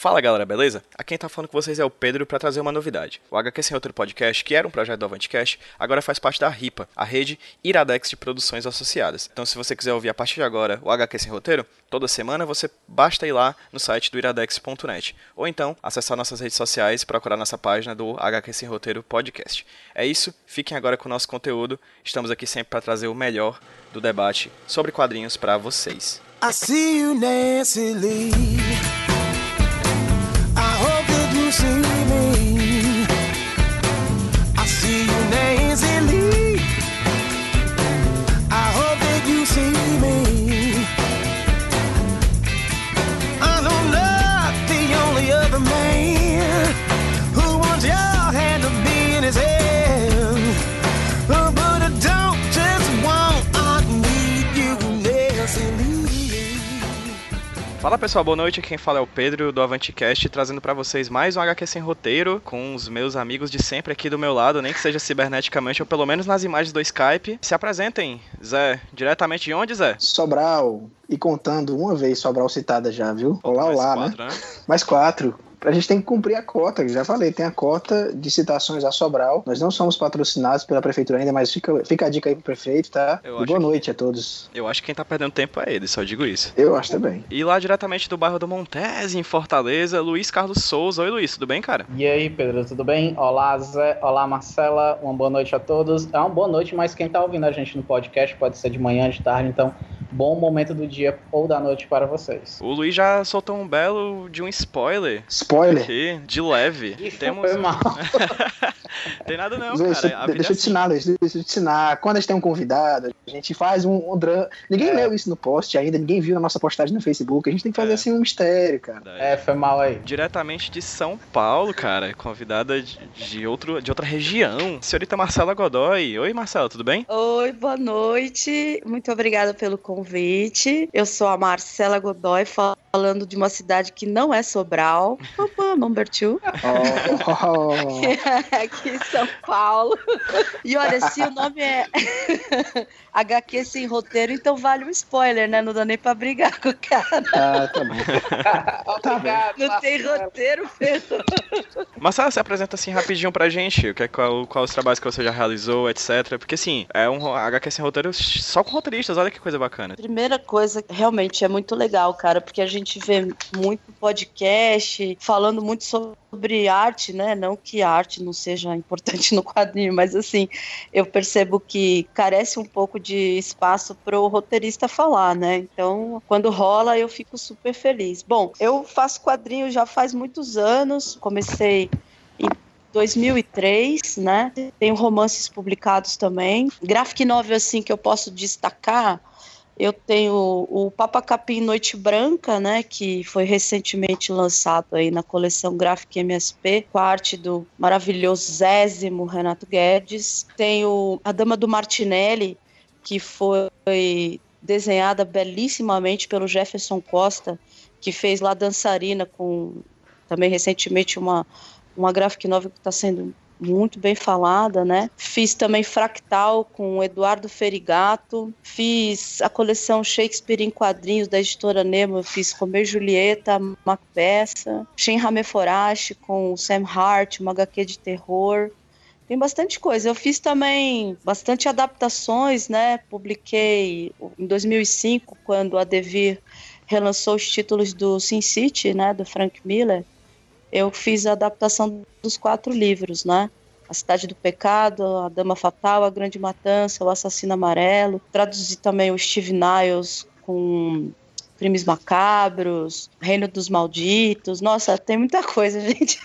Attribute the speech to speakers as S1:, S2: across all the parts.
S1: Fala galera, beleza? Aqui quem tá falando com vocês é o Pedro para trazer uma novidade. O HQ Sem Roteiro Podcast, que era um projeto do Avantcast, agora faz parte da RIPA, a rede Iradex de produções associadas. Então se você quiser ouvir a partir de agora o HQ Sem Roteiro, toda semana você basta ir lá no site do iradex.net. Ou então acessar nossas redes sociais e procurar nossa página do HQ Sem Roteiro Podcast. É isso, fiquem agora com o nosso conteúdo. Estamos aqui sempre para trazer o melhor do debate sobre quadrinhos para vocês. I see you, Nancy Lee. Fala pessoal, boa noite. Quem fala é o Pedro do Avanticast, trazendo para vocês mais um HQ sem roteiro com os meus amigos de sempre aqui do meu lado, nem que seja ciberneticamente ou pelo menos nas imagens do Skype. Se apresentem, Zé. Diretamente de onde, Zé?
S2: Sobral. E contando uma vez Sobral citada já, viu? Olá, olá, né? quatro, né? né? Mais quatro a gente tem que cumprir a cota, já falei, tem a cota de citações a Sobral. Nós não somos patrocinados pela prefeitura ainda, mas fica, fica a dica aí pro prefeito, tá? e boa noite
S1: que,
S2: a todos.
S1: Eu acho que quem tá perdendo tempo é ele, só digo isso.
S2: Eu acho também.
S1: E lá diretamente do bairro do Montese, em Fortaleza, Luiz Carlos Souza. Oi, Luiz, tudo bem, cara?
S3: E aí, Pedro, tudo bem? Olá, Zé. Olá, Marcela. Uma boa noite a todos. É uma boa noite, mas quem tá ouvindo a gente no podcast pode ser de manhã, de tarde, então bom momento do dia ou da noite para vocês.
S1: O Luiz já soltou um belo de um spoiler.
S2: Spoiler?
S1: Aqui, de leve.
S3: Isso Temos... foi mal.
S1: tem nada não, cara. Deixa,
S2: deixa eu te assim. ensinar, deixa eu te ensinar. Quando a gente tem um convidado, a gente faz um, um drama. Ninguém é. leu isso no post ainda, ninguém viu na nossa postagem no Facebook. A gente tem que fazer é. assim um mistério, cara.
S3: É, foi mal aí.
S1: Diretamente de São Paulo, cara. Convidada de, de, outro, de outra região. Senhorita Marcela Godoy. Oi, Marcela, tudo bem?
S4: Oi, boa noite. Muito obrigada pelo convite convite. Eu sou a Marcela Godoy, falando de uma cidade que não é Sobral. Opa, number two. Oh. Aqui em São Paulo. E olha, se o nome é HQ sem roteiro, então vale um spoiler, né? Não dá nem pra brigar com o cara. Ah, tá bom. tá não tem roteiro, Pedro.
S1: Marcela, se apresenta assim rapidinho pra gente, o que é, qual, qual os trabalhos que você já realizou, etc. Porque assim, é um HQ sem roteiro só com roteiristas, olha que coisa bacana.
S4: Primeira coisa, realmente é muito legal, cara, porque a gente vê muito podcast falando muito sobre arte, né? Não que a arte não seja importante no quadrinho, mas assim, eu percebo que carece um pouco de espaço para o roteirista falar, né? Então, quando rola, eu fico super feliz. Bom, eu faço quadrinho já faz muitos anos, comecei em 2003, né? Tenho romances publicados também. Graphic novel, assim, que eu posso destacar, eu tenho o Papa Capim Noite Branca, né, que foi recentemente lançado aí na coleção Graphic MSP, com a arte do maravilhosésimo Renato Guedes. Tenho A Dama do Martinelli, que foi desenhada belíssimamente pelo Jefferson Costa, que fez lá Dançarina com também recentemente uma uma graphic novel que está sendo muito bem falada, né? Fiz também Fractal com Eduardo Ferigato, fiz a coleção Shakespeare em quadrinhos da editora Nemo, fiz Romeu e Julieta, Macbeth, Shin Hameforashi com Sam Hart, uma HQ de terror. Tem bastante coisa. Eu fiz também bastante adaptações, né? Publiquei em 2005, quando a Devir relançou os títulos do Sin City, né? Do Frank Miller eu fiz a adaptação dos quatro livros, né? A Cidade do Pecado, A Dama Fatal, A Grande Matança, O Assassino Amarelo. Traduzi também o Steve Niles com Crimes Macabros, Reino dos Malditos. Nossa, tem muita coisa, gente.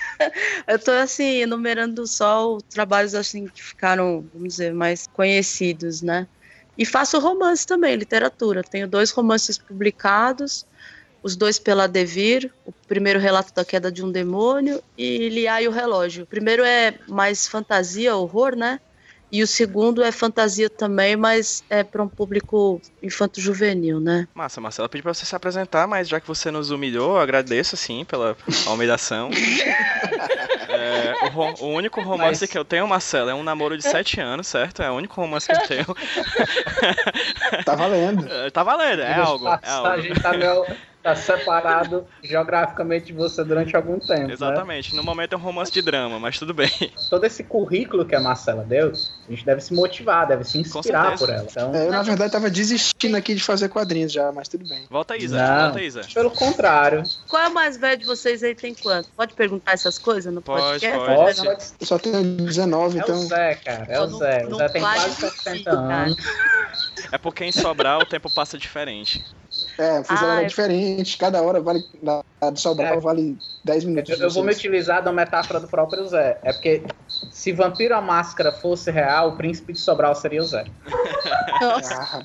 S4: Eu tô assim enumerando só os trabalhos assim que ficaram, vamos dizer, mais conhecidos, né? E faço romance também, literatura. Tenho dois romances publicados os dois pela Devir, o primeiro relato da queda de um demônio e Liá e o relógio. O primeiro é mais fantasia, horror, né? E o segundo é fantasia também, mas é para um público infanto-juvenil, né?
S1: Massa, Marcela, pedi para você se apresentar, mas já que você nos humilhou, agradeço, sim, pela humilhação. é, o, o, único romance mas... que eu tenho, Marcela, é um namoro de sete anos, certo? É o único romance que eu tenho.
S2: tá valendo.
S1: tá valendo, é algo. É algo.
S3: Tá meu tá separado geograficamente de você durante algum tempo. Né?
S1: Exatamente.
S3: Né?
S1: No momento é um romance de drama, mas tudo bem.
S3: Todo esse currículo que a Marcela deu, a gente deve se motivar, deve se inspirar por ela. Então...
S2: É, eu, na verdade, tava desistindo aqui de fazer quadrinhos já, mas tudo bem.
S1: Volta, Isa. Não, volta, Isa.
S3: Pelo contrário.
S4: Qual é o mais velho de vocês aí? Tem quanto? Pode perguntar essas coisas no
S1: pode,
S4: podcast?
S1: Pode,
S2: pode. Eu só tenho 19,
S3: é
S2: então.
S3: É o Zé, cara. É o Zé. O Zé tem quase 60 anos.
S1: É porque em Sobral o tempo passa diferente.
S2: É, o fuso ah, é diferente, cada hora vale. A de Sobral é. vale 10 minutos.
S3: Eu, eu vou me utilizar da metáfora do próprio Zé. É porque se Vampiro a Máscara fosse real, o príncipe de Sobral seria o Zé.
S4: Nossa.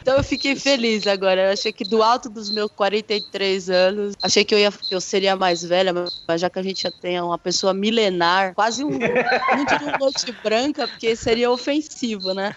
S4: então eu fiquei feliz agora. Eu achei que do alto dos meus 43 anos, achei que eu, ia, eu seria mais velha, mas já que a gente já tem uma pessoa milenar, quase um. Não diria noite branca, porque seria ofensivo, né?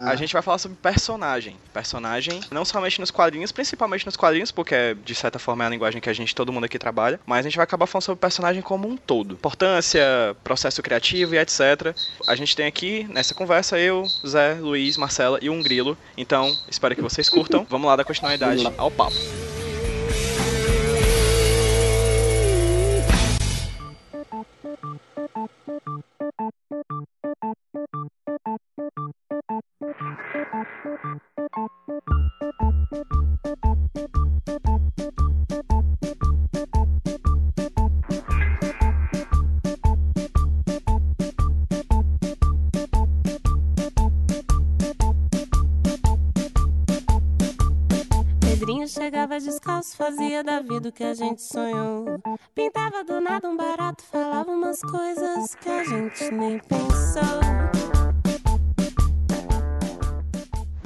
S1: A gente vai falar sobre personagem. Personagem, não somente nos quadrinhos, principalmente nos quadrinhos, porque de certa forma é a linguagem que a gente, todo mundo aqui trabalha, mas a gente vai acabar falando sobre personagem como um todo. Importância, processo criativo e etc. A gente tem aqui nessa conversa eu, Zé, Luiz, Marcela e um grilo. Então, espero que vocês curtam. Vamos lá dar continuidade ao papo.
S5: Descalço, fazia da vida o que a gente sonhou. Pintava do nada um barato, falava umas coisas que a gente nem pensou.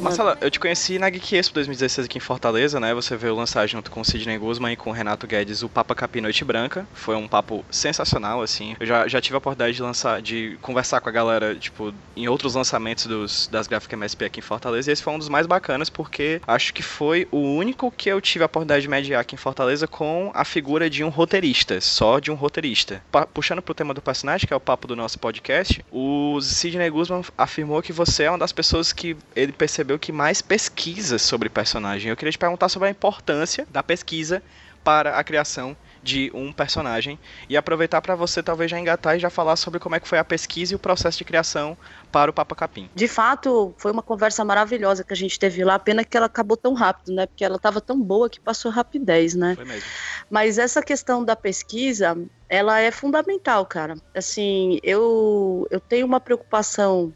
S1: Marcela, eu te conheci na Geek Expo 2016 aqui em Fortaleza, né? Você veio lançar junto com o Sidney Guzman e com o Renato Guedes o Papa Capim Noite Branca. Foi um papo sensacional, assim. Eu já, já tive a oportunidade de lançar, de conversar com a galera, tipo, em outros lançamentos dos, das Gráficas MSP aqui em Fortaleza. E esse foi um dos mais bacanas, porque acho que foi o único que eu tive a oportunidade de mediar aqui em Fortaleza com a figura de um roteirista, só de um roteirista. Pa puxando pro tema do personagem, que é o papo do nosso podcast, o Sidney Guzman afirmou que você é uma das pessoas que ele percebeu percebeu que mais pesquisa sobre personagem. Eu queria te perguntar sobre a importância da pesquisa para a criação de um personagem e aproveitar para você talvez já engatar e já falar sobre como é que foi a pesquisa e o processo de criação para o Papa Capim.
S4: De fato, foi uma conversa maravilhosa que a gente teve lá, pena que ela acabou tão rápido, né? Porque ela estava tão boa que passou rapidez, né?
S1: Foi mesmo.
S4: Mas essa questão da pesquisa, ela é fundamental, cara. Assim, eu eu tenho uma preocupação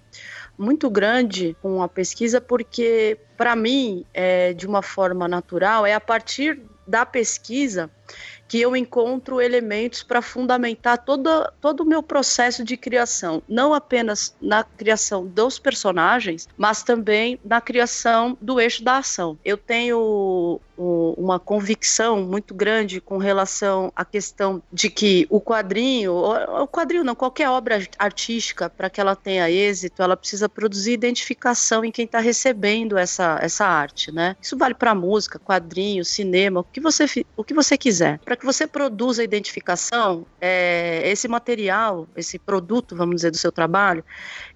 S4: muito grande com a pesquisa, porque, para mim, é, de uma forma natural, é a partir da pesquisa que eu encontro elementos para fundamentar todo, todo o meu processo de criação, não apenas na criação dos personagens, mas também na criação do eixo da ação. Eu tenho uma convicção muito grande com relação à questão de que o quadrinho, o quadrinho não, qualquer obra artística, para que ela tenha êxito, ela precisa produzir identificação em quem está recebendo essa, essa arte, né? Isso vale para música, quadrinho, cinema, o que você, o que você quiser. Para que você produza identificação, é, esse material, esse produto, vamos dizer, do seu trabalho,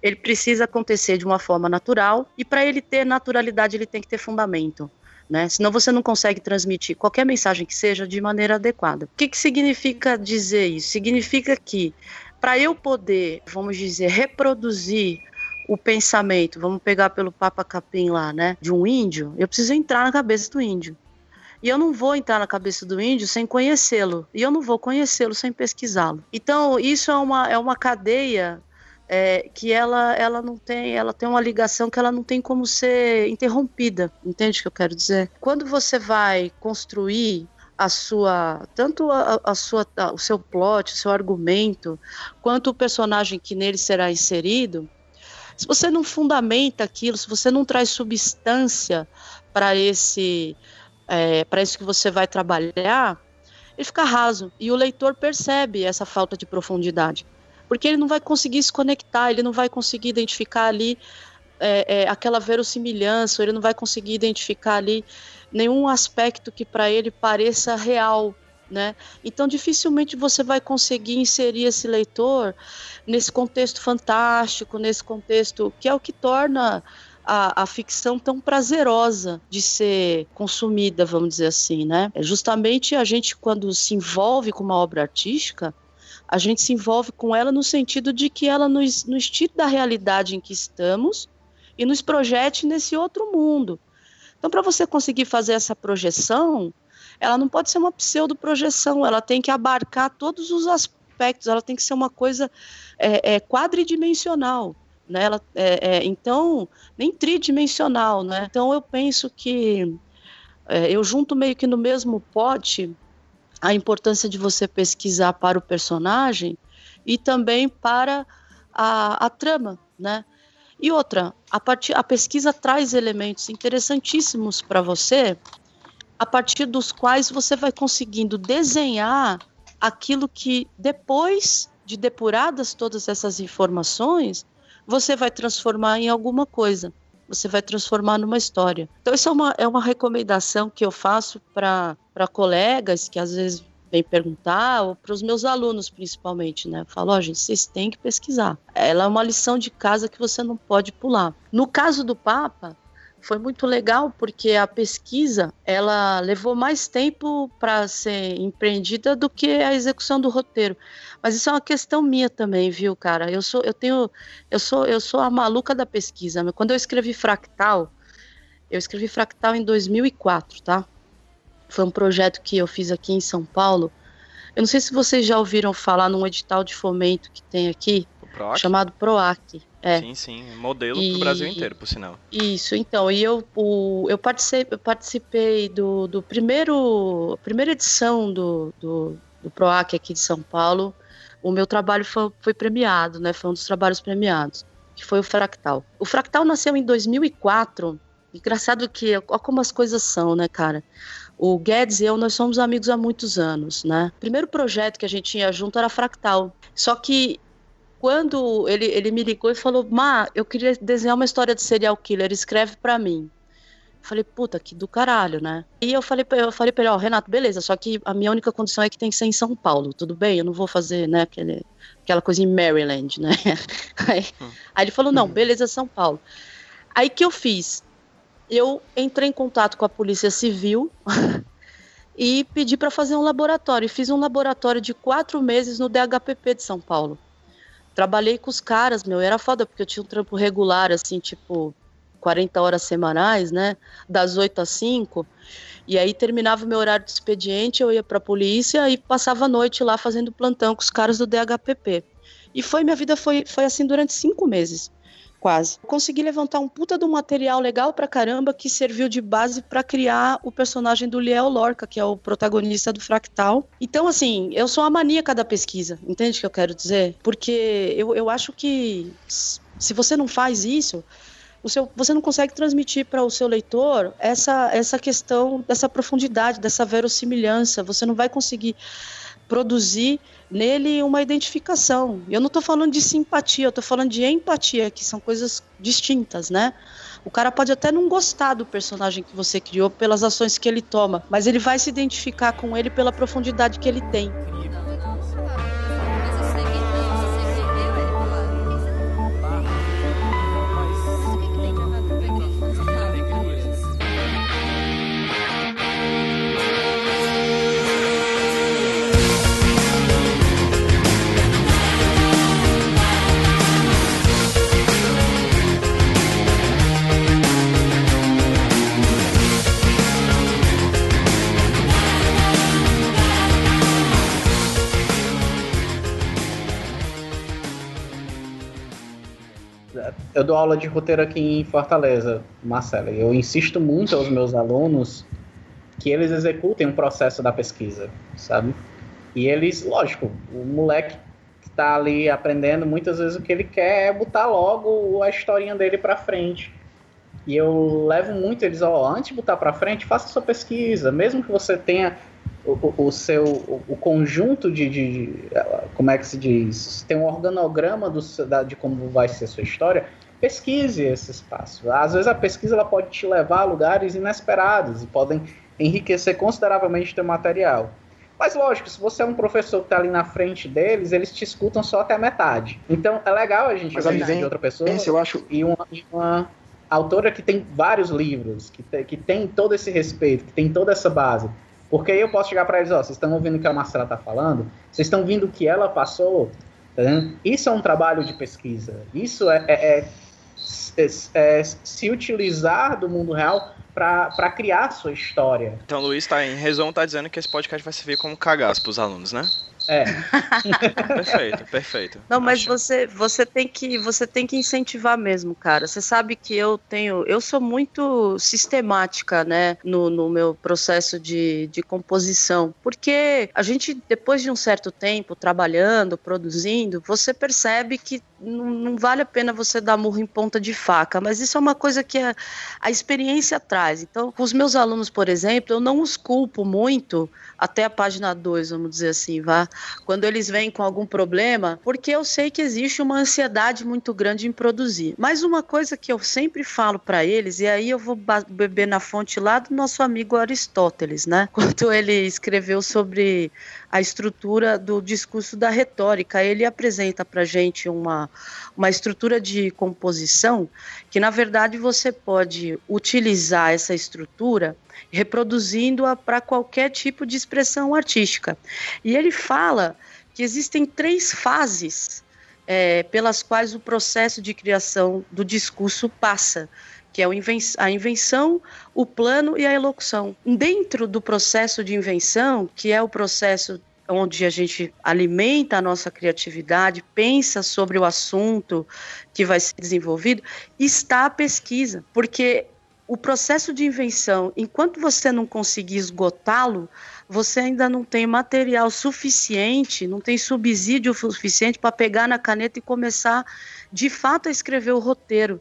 S4: ele precisa acontecer de uma forma natural e para ele ter naturalidade, ele tem que ter fundamento né? Senão você não consegue transmitir qualquer mensagem que seja de maneira adequada. O que, que significa dizer isso? Significa que para eu poder, vamos dizer, reproduzir o pensamento, vamos pegar pelo Papa Capim lá, né, de um índio, eu preciso entrar na cabeça do índio. E eu não vou entrar na cabeça do índio sem conhecê-lo. E eu não vou conhecê-lo sem pesquisá-lo. Então, isso é uma, é uma cadeia é, que ela, ela não tem, ela tem uma ligação que ela não tem como ser interrompida, entende o que eu quero dizer? Quando você vai construir a sua tanto a, a sua a, o seu plot, o seu argumento, quanto o personagem que nele será inserido, se você não fundamenta aquilo, se você não traz substância para esse é, para isso que você vai trabalhar, ele fica raso. E o leitor percebe essa falta de profundidade porque ele não vai conseguir se conectar, ele não vai conseguir identificar ali é, é, aquela verossimilhança, ele não vai conseguir identificar ali nenhum aspecto que para ele pareça real, né? Então dificilmente você vai conseguir inserir esse leitor nesse contexto fantástico, nesse contexto que é o que torna a, a, ficção tão prazerosa de ser consumida, vamos dizer assim, né? É justamente a gente, quando se envolve com uma obra artística, a gente se envolve com ela no sentido de que ela nos, nos tire da realidade em que estamos e nos projete nesse outro mundo. Então, para você conseguir fazer essa projeção, ela não pode ser uma pseudo-projeção, ela tem que abarcar todos os aspectos, ela tem que ser uma coisa é, é, quadridimensional. Né? Ela, é, é então, nem tridimensional. Né? Então, eu penso que é, eu junto meio que no mesmo pote a importância de você pesquisar para o personagem e também para a, a trama, né? E outra, a, part... a pesquisa traz elementos interessantíssimos para você, a partir dos quais você vai conseguindo desenhar aquilo que, depois de depuradas todas essas informações, você vai transformar em alguma coisa. Você vai transformar numa história. Então, isso é uma, é uma recomendação que eu faço para colegas que às vezes vem perguntar, ou para os meus alunos principalmente, né? Eu falo, ó, oh, gente, vocês têm que pesquisar. Ela é uma lição de casa que você não pode pular. No caso do Papa, foi muito legal porque a pesquisa ela levou mais tempo para ser empreendida do que a execução do roteiro. Mas isso é uma questão minha também, viu, cara? Eu sou eu tenho eu sou eu sou a maluca da pesquisa. Quando eu escrevi Fractal, eu escrevi Fractal em 2004, tá? Foi um projeto que eu fiz aqui em São Paulo. Eu não sei se vocês já ouviram falar num edital de fomento que tem aqui, Proac? chamado PROAC.
S1: É. Sim, sim, modelo para o Brasil inteiro, por sinal.
S4: Isso, então, e eu, o, eu, participei, eu participei do, do primeiro, primeira edição do, do, do PROAC aqui de São Paulo. O meu trabalho foi, foi premiado, né? Foi um dos trabalhos premiados, que foi o Fractal. O Fractal nasceu em 2004. Engraçado que, olha como as coisas são, né, cara? O Guedes e eu, nós somos amigos há muitos anos, né? O primeiro projeto que a gente tinha junto era Fractal. Só que quando ele, ele me ligou e falou, Ma, eu queria desenhar uma história de serial killer, escreve para mim. Eu falei, puta, que do caralho, né? E eu falei, eu falei pra ele, ó, oh, Renato, beleza, só que a minha única condição é que tem que ser em São Paulo, tudo bem? Eu não vou fazer, né, aquele, aquela coisa em Maryland, né? Aí, hum. aí ele falou, não, beleza, São Paulo. Aí que eu fiz? eu entrei em contato com a Polícia Civil e pedi para fazer um laboratório. Fiz um laboratório de quatro meses no DHPP de São Paulo. Trabalhei com os caras, meu, era foda, porque eu tinha um trampo regular, assim, tipo, 40 horas semanais, né? Das 8 às 5. E aí terminava o meu horário de expediente, eu ia para a polícia e passava a noite lá fazendo plantão com os caras do DHPP. E foi, minha vida foi, foi assim durante cinco meses quase. Consegui levantar um puta do material legal pra caramba que serviu de base para criar o personagem do Liel Lorca, que é o protagonista do Fractal. Então, assim, eu sou a maníaca da pesquisa, entende o que eu quero dizer? Porque eu, eu acho que se você não faz isso, seu, você não consegue transmitir para o seu leitor essa, essa questão dessa profundidade, dessa verossimilhança. Você não vai conseguir produzir nele uma identificação. Eu não estou falando de simpatia, eu estou falando de empatia, que são coisas distintas, né? O cara pode até não gostar do personagem que você criou pelas ações que ele toma, mas ele vai se identificar com ele pela profundidade que ele tem.
S3: Eu dou aula de roteiro aqui em Fortaleza, Marcela, e eu insisto muito aos meus alunos que eles executem um processo da pesquisa, sabe? E eles, lógico, o moleque que tá ali aprendendo, muitas vezes o que ele quer é botar logo a historinha dele para frente. E eu levo muito eles, ó, antes de botar para frente, faça sua pesquisa, mesmo que você tenha o, o, seu o, o conjunto de, de, de, como é que se diz tem um organograma do, da, de como vai ser a sua história pesquise esse espaço. Às vezes a pesquisa ela pode te levar a lugares inesperados e podem enriquecer consideravelmente o teu material. Mas lógico, se você é um professor que está ali na frente deles, eles te escutam só até a metade. Então é legal a gente
S2: Mas ouvir de outra pessoa
S3: eu acho... e uma, uma autora que tem vários livros, que, te, que tem todo esse respeito, que tem toda essa base. Porque aí eu posso chegar para eles, ó, vocês estão ouvindo o que a Marcela está falando? Vocês estão vendo o que ela passou? Tá Isso é um trabalho de pesquisa. Isso é, é, é se utilizar do mundo real para criar sua história.
S1: Então, Luiz, tá, em resumo, tá dizendo que esse podcast vai servir como cagaço para os alunos, né?
S3: É.
S1: perfeito, perfeito.
S4: Não, mas você, você tem que você tem que incentivar mesmo, cara. Você sabe que eu tenho, eu sou muito sistemática, né, no, no meu processo de, de composição, porque a gente depois de um certo tempo trabalhando, produzindo, você percebe que não, não, vale a pena você dar murro em ponta de faca, mas isso é uma coisa que a, a experiência traz. Então, com os meus alunos, por exemplo, eu não os culpo muito até a página 2, vamos dizer assim, vá, quando eles vêm com algum problema, porque eu sei que existe uma ansiedade muito grande em produzir. Mas uma coisa que eu sempre falo para eles, e aí eu vou beber na fonte lá do nosso amigo Aristóteles, né? Quando ele escreveu sobre a estrutura do discurso da retórica. Ele apresenta para gente uma, uma estrutura de composição que, na verdade, você pode utilizar essa estrutura reproduzindo-a para qualquer tipo de expressão artística. E ele fala que existem três fases é, pelas quais o processo de criação do discurso passa que é a invenção, o plano e a elocução. Dentro do processo de invenção, que é o processo onde a gente alimenta a nossa criatividade, pensa sobre o assunto que vai ser desenvolvido, está a pesquisa, porque o processo de invenção, enquanto você não conseguir esgotá-lo, você ainda não tem material suficiente, não tem subsídio suficiente para pegar na caneta e começar de fato a escrever o roteiro.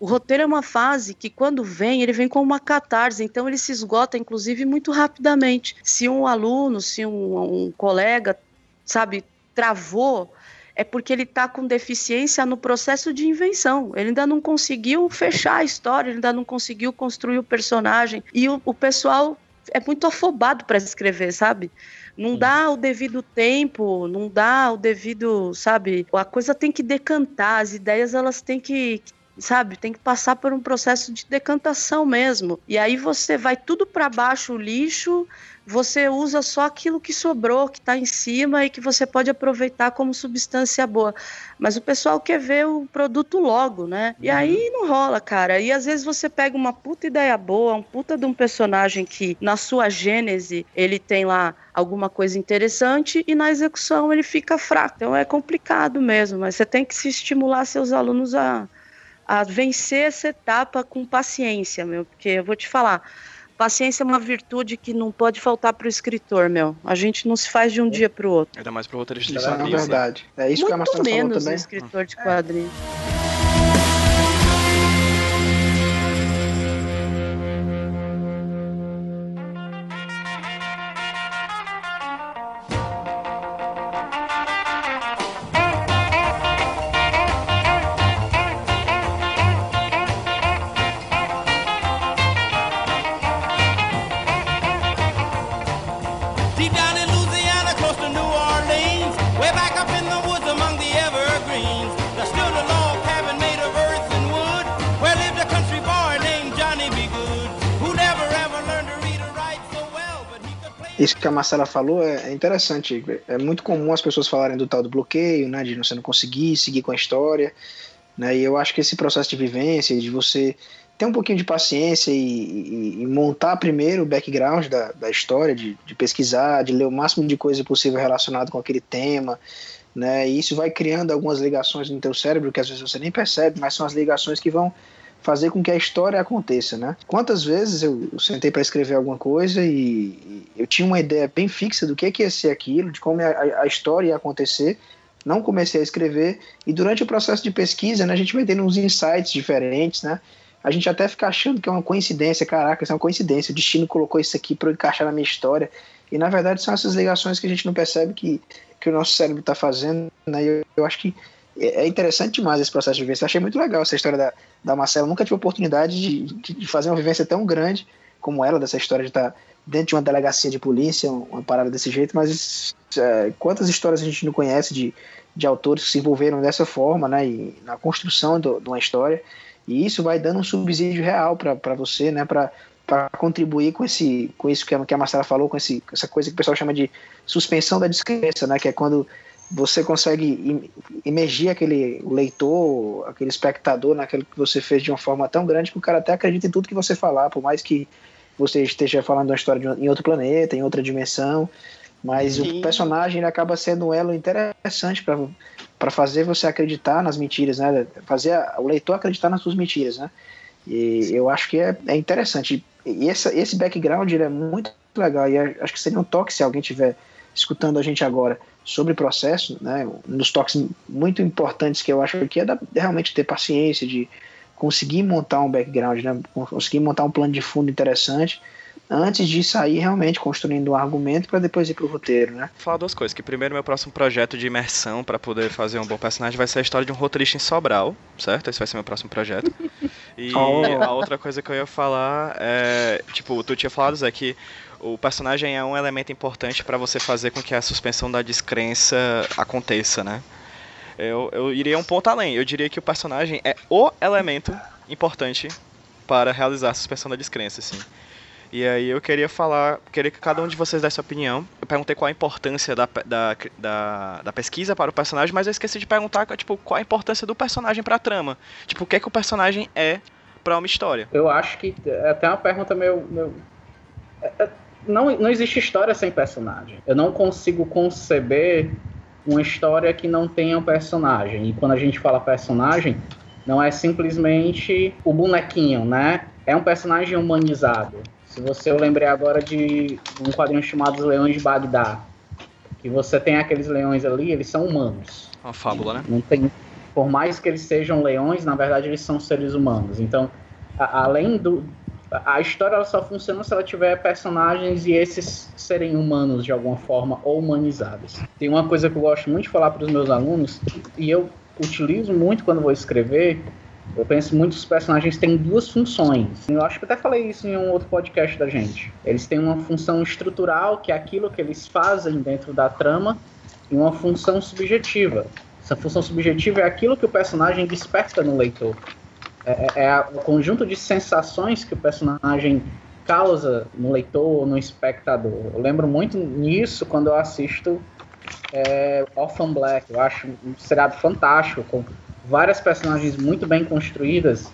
S4: O roteiro é uma fase que, quando vem, ele vem com uma catarse, então ele se esgota, inclusive, muito rapidamente. Se um aluno, se um, um colega, sabe, travou, é porque ele está com deficiência no processo de invenção. Ele ainda não conseguiu fechar a história, ele ainda não conseguiu construir o personagem. E o, o pessoal é muito afobado para escrever, sabe? Não dá o devido tempo, não dá o devido, sabe? A coisa tem que decantar, as ideias elas têm que, sabe? Tem que passar por um processo de decantação mesmo. E aí você vai tudo para baixo, o lixo, você usa só aquilo que sobrou, que está em cima e que você pode aproveitar como substância boa. Mas o pessoal quer ver o produto logo, né? E aí uhum. não rola, cara. E às vezes você pega uma puta ideia boa, um puta de um personagem que na sua gênese ele tem lá alguma coisa interessante e na execução ele fica fraco. Então é complicado mesmo, mas você tem que se estimular seus alunos a a vencer essa etapa com paciência, meu, porque eu vou te falar, paciência é uma virtude que não pode faltar para o escritor, meu. A gente não se faz de um é. dia para o outro.
S1: Ainda mais para o roteirista de
S2: Isso é verdade. É isso
S4: Muito
S2: que a Marcela
S4: menos
S2: falou também.
S4: escritor de quadrinhos. É.
S2: Isso que a Marcela falou é, é, interessante. É muito comum as pessoas falarem do tal do bloqueio, né, de você não conseguir seguir com a história. Né, e eu acho que esse processo de vivência, de você ter um pouquinho de paciência e, e, e montar primeiro o background da, da história, de, de, pesquisar, de ler o máximo de coisa possível relacionado com aquele tema, né, e isso vai criando algumas ligações no teu cérebro que às vezes você nem percebe, mas são as ligações que vão fazer com que a história aconteça, né? Quantas vezes eu, sentei para escrever alguma coisa e, eu tinha uma ideia bem fixa do que, que ia ser aquilo, de como a, a, história ia acontecer, não comecei a escrever e durante o processo de pesquisa, né, a gente vai tendo uns insights diferentes, né? A gente até fica achando que é uma coincidência, caraca, isso é uma coincidência, o destino colocou isso aqui para encaixar na minha história. E na verdade são essas ligações que a gente não percebe que, que o nosso cérebro está fazendo, né? Eu, eu acho que é interessante demais esse processo de vivência. Eu achei muito legal essa história da, da Marcela. Eu nunca tive oportunidade de, de, fazer uma vivência tão grande como ela, dessa história de estar dentro de uma delegacia de polícia, uma parada desse jeito, mas é, quantas histórias a gente não conhece de, de autores que se envolveram dessa forma, né, e na construção do, de uma história. E isso vai dando um subsídio real para você, né? Para para contribuir com esse com isso que a, que a Marcela falou, com esse, essa coisa que o pessoal chama de suspensão da descrença, né? Que é quando você consegue imergir aquele leitor, aquele espectador naquilo que você fez de uma forma tão grande que o cara até acredita em tudo que você falar, por mais que você esteja falando uma história de, em outro planeta, em outra dimensão. Mas Sim. o personagem acaba sendo um elo interessante para fazer você acreditar nas mentiras, né? Fazer a, o leitor acreditar nas suas mentiras, né? E eu acho que é, é interessante. E essa, esse background é muito legal. E acho que seria um toque se alguém estiver escutando a gente agora sobre processo, né? Um dos toques muito importantes que eu acho que é da, realmente ter paciência, de conseguir montar um background, né? Conseguir montar um plano de fundo interessante antes de sair realmente construindo um argumento para depois ir pro roteiro, né?
S1: Vou falar duas coisas, que primeiro meu próximo projeto de imersão para poder fazer um bom personagem vai ser a história de um roteirista em Sobral, certo? Esse vai ser meu próximo projeto. E oh. a outra coisa que eu ia falar é, tipo, tu tinha falado, Zé, que o personagem é um elemento importante para você fazer com que a suspensão da descrença aconteça, né? Eu, eu iria um ponto além. Eu diria que o personagem é o elemento importante para realizar a suspensão da descrença, assim. E aí eu queria falar, queria que cada um de vocês desse opinião. Eu perguntei qual a importância da, da, da, da, pesquisa para o personagem, mas eu esqueci de perguntar tipo, qual a importância do personagem para a trama. Tipo, o que é que o personagem é para uma história.
S3: Eu acho que é até uma pergunta meio... meio... É, é, não, não existe história sem personagem. Eu não consigo conceber uma história que não tenha um personagem. E quando a gente fala personagem, não é simplesmente o bonequinho, né? É um personagem humanizado. Se você, eu lembrei agora de um quadrinho chamado Os Leões de Bagdá, que você tem aqueles leões ali, eles são humanos.
S1: Uma fábula, né?
S3: Não tem, por mais que eles sejam leões, na verdade eles são seres humanos. Então, a, além do a história só funciona se ela tiver personagens e esses serem humanos de alguma forma ou humanizados. Tem uma coisa que eu gosto muito de falar para os meus alunos e eu utilizo muito quando vou escrever, eu penso muito que os personagens têm duas funções. Eu acho que até falei isso em um outro podcast da gente. Eles têm uma função estrutural, que é aquilo que eles fazem dentro da trama, e uma função subjetiva. Essa função subjetiva é aquilo que o personagem desperta no leitor. É, é, é o conjunto de sensações que o personagem causa no leitor, no espectador. Eu lembro muito nisso quando eu assisto é, Orphan Black. Eu acho um seriado fantástico, com várias personagens muito bem construídas.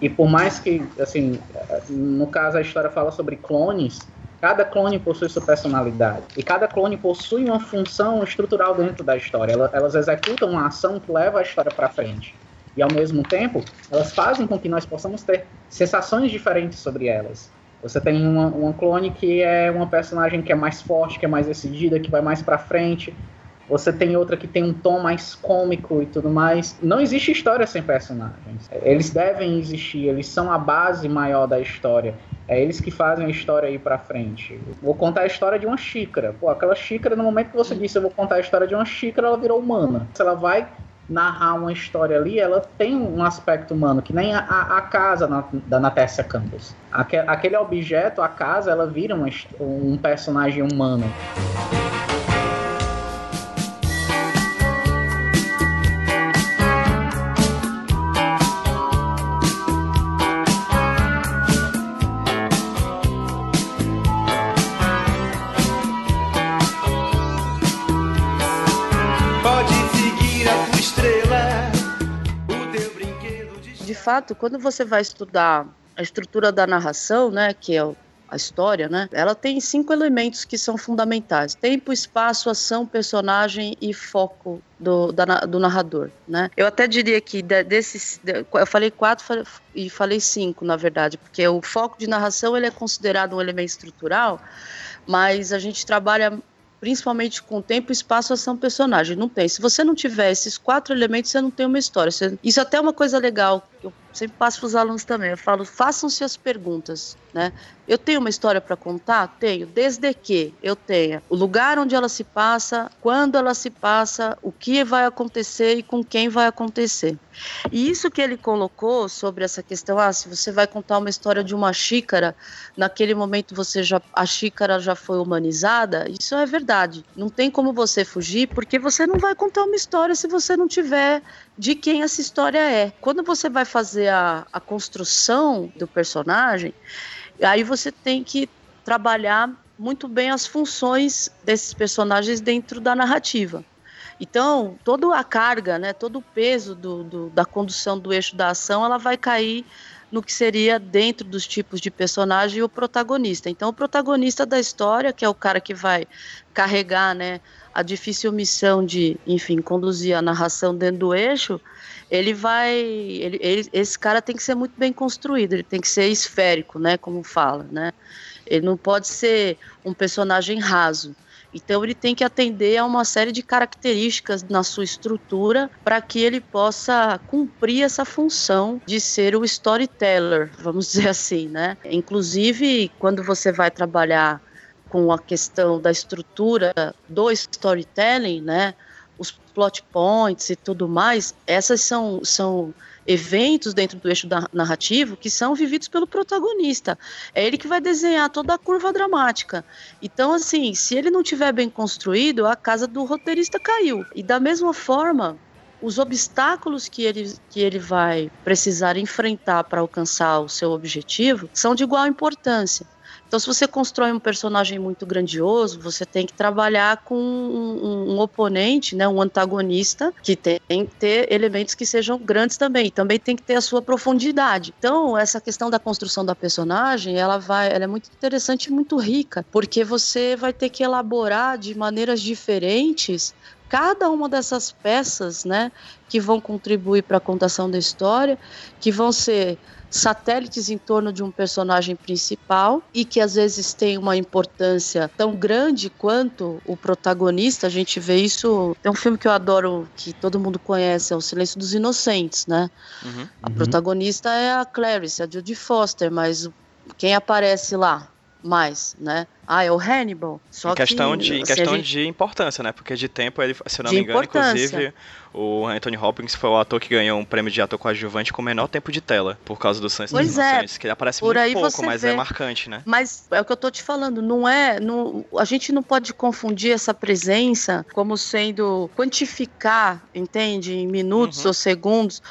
S3: E por mais que, assim, no caso a história fala sobre clones, cada clone possui sua personalidade. E cada clone possui uma função estrutural dentro da história. Elas executam uma ação que leva a história para frente. E ao mesmo tempo, elas fazem com que nós possamos ter sensações diferentes sobre elas. Você tem uma, uma clone que é uma personagem que é mais forte, que é mais decidida, que vai mais para frente. Você tem outra que tem um tom mais cômico e tudo mais. Não existe história sem personagens. Eles devem existir, eles são a base maior da história. É eles que fazem a história ir para frente. Vou contar a história de uma xícara. Pô, aquela xícara, no momento que você disse eu vou contar a história de uma xícara, ela virou humana. Ela vai narrar uma história ali, ela tem um aspecto humano, que nem a, a casa na, da Natécia Campos. Aquele, aquele objeto, a casa, ela vira um, um personagem humano.
S4: Fato, quando você vai estudar a estrutura da narração, né, que é a história, né? Ela tem cinco elementos que são fundamentais: tempo, espaço, ação, personagem e foco do, da, do narrador, né? Eu até diria que desses, eu falei quatro e falei cinco, na verdade, porque o foco de narração ele é considerado um elemento estrutural, mas a gente trabalha principalmente com tempo, espaço, ação, personagem. Não tem. Se você não tiver esses quatro elementos, você não tem uma história. Isso até é uma coisa legal que eu sempre passo para os alunos também. Eu falo, façam-se as perguntas, né? Eu tenho uma história para contar? Tenho. Desde que eu tenha o lugar onde ela se passa, quando ela se passa, o que vai acontecer e com quem vai acontecer. E isso que ele colocou sobre essa questão, ah, se você vai contar uma história de uma xícara, naquele momento você já a xícara já foi humanizada, isso é verdade. Não tem como você fugir, porque você não vai contar uma história se você não tiver de quem essa história é. Quando você vai fazer a, a construção do personagem, aí você tem que trabalhar muito bem as funções desses personagens dentro da narrativa. Então, toda a carga, né, todo o peso do, do, da condução do eixo da ação, ela vai cair no que seria dentro dos tipos de personagem o protagonista. Então, o protagonista da história, que é o cara que vai carregar, né, a difícil missão de, enfim, conduzir a narração dentro do eixo, ele vai, ele, ele, esse cara tem que ser muito bem construído, ele tem que ser esférico, né, como fala, né. Ele não pode ser um personagem raso. Então ele tem que atender a uma série de características na sua estrutura para que ele possa cumprir essa função de ser o storyteller, vamos dizer assim, né? Inclusive, quando você vai trabalhar com a questão da estrutura do storytelling, né? Os plot points e tudo mais, essas são, são eventos dentro do eixo narrativo que são vividos pelo protagonista. É ele que vai desenhar toda a curva dramática. Então, assim, se ele não tiver bem construído, a casa do roteirista caiu. E da mesma forma, os obstáculos que ele, que ele vai precisar enfrentar para alcançar o seu objetivo são de igual importância. Então, se você constrói um personagem muito grandioso, você tem que trabalhar com um, um, oponente, né, um antagonista, que tem que ter elementos que sejam grandes também. E também tem que ter a sua profundidade. Então, essa questão da construção da personagem, ela vai, ela é muito interessante e muito rica, porque você vai ter que elaborar de maneiras diferentes cada uma dessas peças, né, que vão contribuir para a contação da história, que vão ser satélites em torno de um personagem principal e que às vezes tem uma importância tão grande quanto o protagonista. A gente vê isso. Tem um filme que eu adoro, que todo mundo conhece, é O Silêncio dos Inocentes, né? Uhum. A protagonista é a Clarice, a Judy Foster, mas quem aparece lá? Mais, né? Ah, é o Hannibal. Só
S1: em questão,
S4: que,
S1: de, em questão gente... de importância, né? Porque de tempo, ele, se eu não de me engano, inclusive, o Anthony Hopkins foi o ator que ganhou um prêmio de ator coadjuvante com o menor tempo de tela, por causa do Silêncio
S4: pois é,
S1: que ele aparece por muito pouco, mas é vê. é marcante, né?
S4: Mas é o que eu tô te falando, não é, não, a gente não pode confundir essa presença como sendo quantificar, entende, em minutos uhum. ou segundos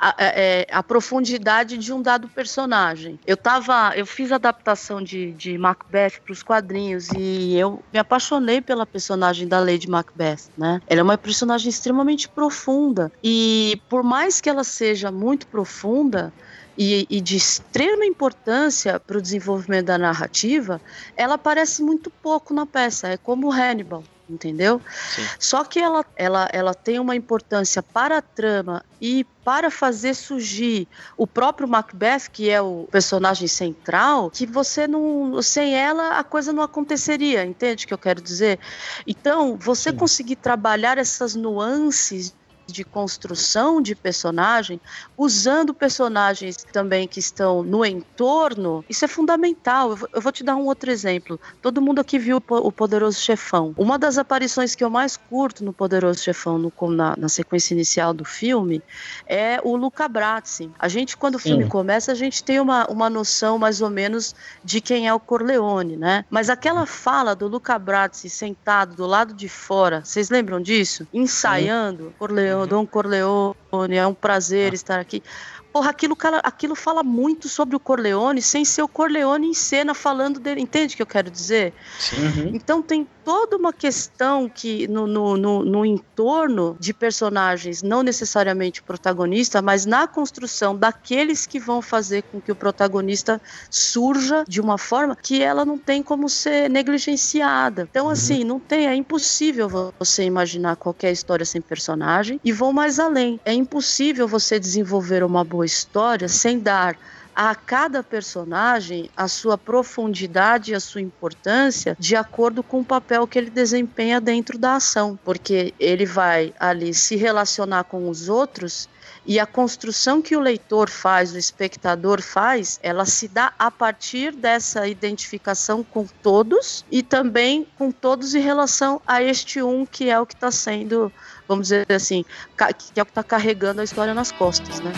S4: a, é, a, profundidade de um dado personagem. Eu tava, eu fiz adaptação de, de Macbeth para os quadrinhos e eu me apaixonei pela personagem da Lady Macbeth, né? Ela é uma personagem extremamente profunda e por mais que ela seja muito profunda, e, e, de extrema importância para o desenvolvimento da narrativa, ela aparece muito pouco na peça. É como Hannibal entendeu? Sim. Só que ela, ela, ela tem uma importância para a trama e para fazer surgir o próprio Macbeth, que é o personagem central, que você não. Sem ela a coisa não aconteceria, entende o que eu quero dizer? Então, você Sim. conseguir trabalhar essas nuances de construção de personagem, usando personagens também que estão no entorno, isso é fundamental. Eu vou te dar um outro exemplo. Todo mundo aqui viu o Poderoso Chefão. Uma das aparições que eu mais curto no Poderoso Chefão, no, na, na sequência inicial do filme, é o Luca Brazzi. A gente, quando o filme Sim. começa, a gente tem uma, uma noção mais ou menos de quem é o Corleone, né? Mas aquela fala do Luca Brazzi sentado do lado de fora, vocês lembram disso? Ensaiando Corleone Corleone, Dom Corleone, é um prazer ah. estar aqui. Porra, aquilo, aquilo fala muito sobre o Corleone sem ser o Corleone em cena falando dele. Entende o que eu quero dizer? Uhum. Então tem toda uma questão que no, no, no, no, entorno de personagens, não necessariamente protagonista, mas na construção daqueles que vão fazer com que o protagonista surja de uma forma que ela não tem como ser negligenciada. Então, uhum. assim, não tem, é impossível você imaginar qualquer história sem personagem. E vou mais além, é impossível você desenvolver uma boa história sem dar a cada personagem a sua profundidade e a sua importância de acordo com o papel que ele desempenha dentro da ação, porque ele vai ali se relacionar com os outros e a construção que o leitor faz, o espectador faz, ela se dá a partir dessa identificação com todos e também com todos em relação a este um que é o que está sendo, vamos dizer assim, que é o que está carregando a história nas costas, né?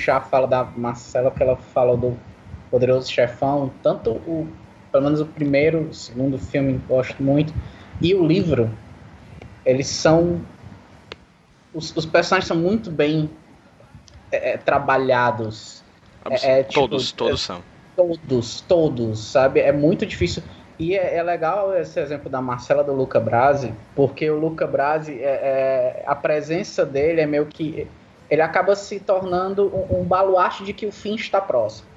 S3: Puxar a fala da Marcela, que ela falou do Poderoso Chefão, tanto o, pelo menos o primeiro, o segundo filme gosto muito, e o livro, eles são os, os personagens são muito bem é, é trabalhados.
S1: É, é, tipo, todos, todos são.
S3: Todos, todos, sabe? É muito difícil. E é, é, legal esse exemplo da Marcela do Luca Brasi, porque o Luca Brasi, é, é, a presença dele é meio que. Ele acaba se tornando um, um baluarte de que o fim está próximo.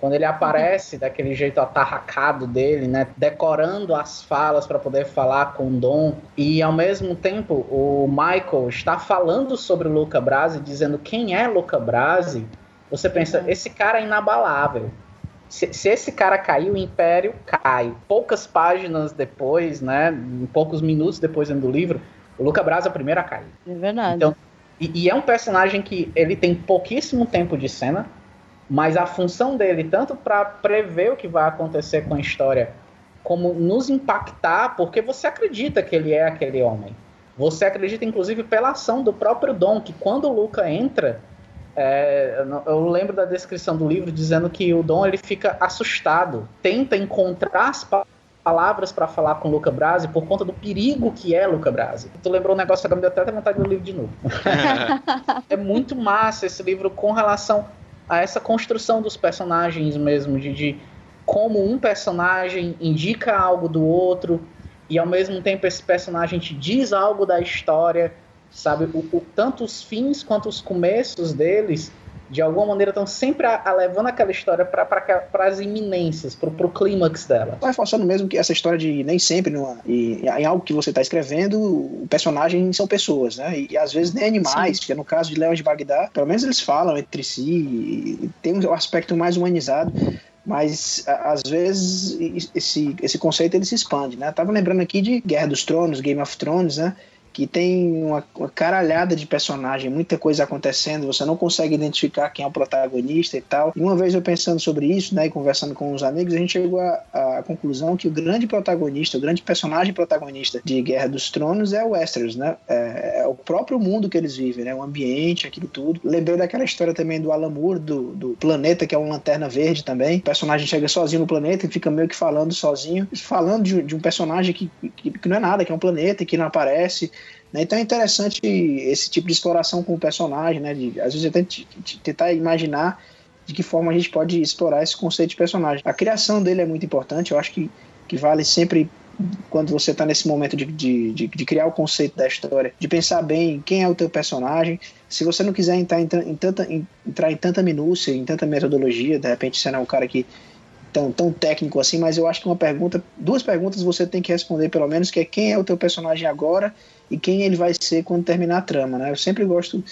S3: Quando ele aparece daquele jeito atarracado dele, né, decorando as falas para poder falar com o Dom, e ao mesmo tempo o Michael está falando sobre o Luca Brasi, dizendo quem é Luca Brasi, você pensa, esse cara é inabalável se, se, esse cara cair, o Império cai. Poucas páginas depois, né, poucos minutos depois do livro, o Luca Brasi é o primeiro a cair.
S4: É verdade.
S3: Então, e, e, é um personagem que ele tem pouquíssimo tempo de cena, mas a função dele, tanto para prever o que vai acontecer com a história, como nos impactar, porque você acredita que ele é aquele homem. Você acredita, inclusive, pela ação do próprio Dom, que quando o Luca entra, é, eu lembro da descrição do livro dizendo que o Dom ele fica assustado, tenta encontrar as palavras para falar com Luca Brasi por conta do perigo que é Luca Brasi. Tu lembrou um negócio que me deu até vontade de ler o livro de novo. é muito massa esse livro com relação a essa construção dos personagens mesmo, de, de como um personagem indica algo do outro e ao mesmo tempo esse personagem te diz algo da história sabe? O, o, tanto os fins quanto os começos deles, de alguma maneira, estão sempre a, a levando aquela história para as iminências, para o clímax dela.
S2: Reforçando mesmo que essa história de nem sempre numa, e, em algo que você está escrevendo, o personagem são pessoas, né? E, e às vezes nem animais, Sim. que é no caso de Leão de Bagdá, pelo menos eles falam entre si, e, tem um aspecto mais humanizado mas às vezes esse, esse conceito ele se expande, né? Eu tava lembrando aqui de Guerra dos Tronos, Game of Thrones, né? Que tem uma, uma, caralhada de personagem, muita coisa acontecendo, você não consegue identificar quem é o protagonista e tal. E uma vez eu pensando sobre isso, né, e conversando com os amigos, a gente chegou à, conclusão que o grande protagonista, o grande personagem protagonista de Guerra dos Tronos é o Westeros, né? É, é o próprio mundo que eles vivem, né? O ambiente, aquilo tudo. Lembrei daquela história também do Alamur, do, do planeta, que é uma lanterna verde também. O personagem chega sozinho no planeta e fica meio que falando sozinho, falando de, de um personagem que, que, que não é nada, que é um planeta que não aparece né? Então é interessante esse tipo de exploração com o personagem, né? De, às vezes até tentar imaginar de que forma a gente pode explorar esse conceito de personagem. A criação dele é muito importante, eu acho que, que vale sempre quando você está nesse momento de, de, de, de, criar o conceito da história, de pensar bem quem é o teu personagem. Se você não quiser entrar em, em tanta, em, entrar em tanta minúcia, em tanta metodologia, de repente você não é um cara que tão, tão técnico assim, mas eu acho que uma pergunta, duas perguntas você tem que responder pelo menos, que é quem é o teu personagem agora e quem ele vai ser quando terminar a trama, né? Eu sempre gosto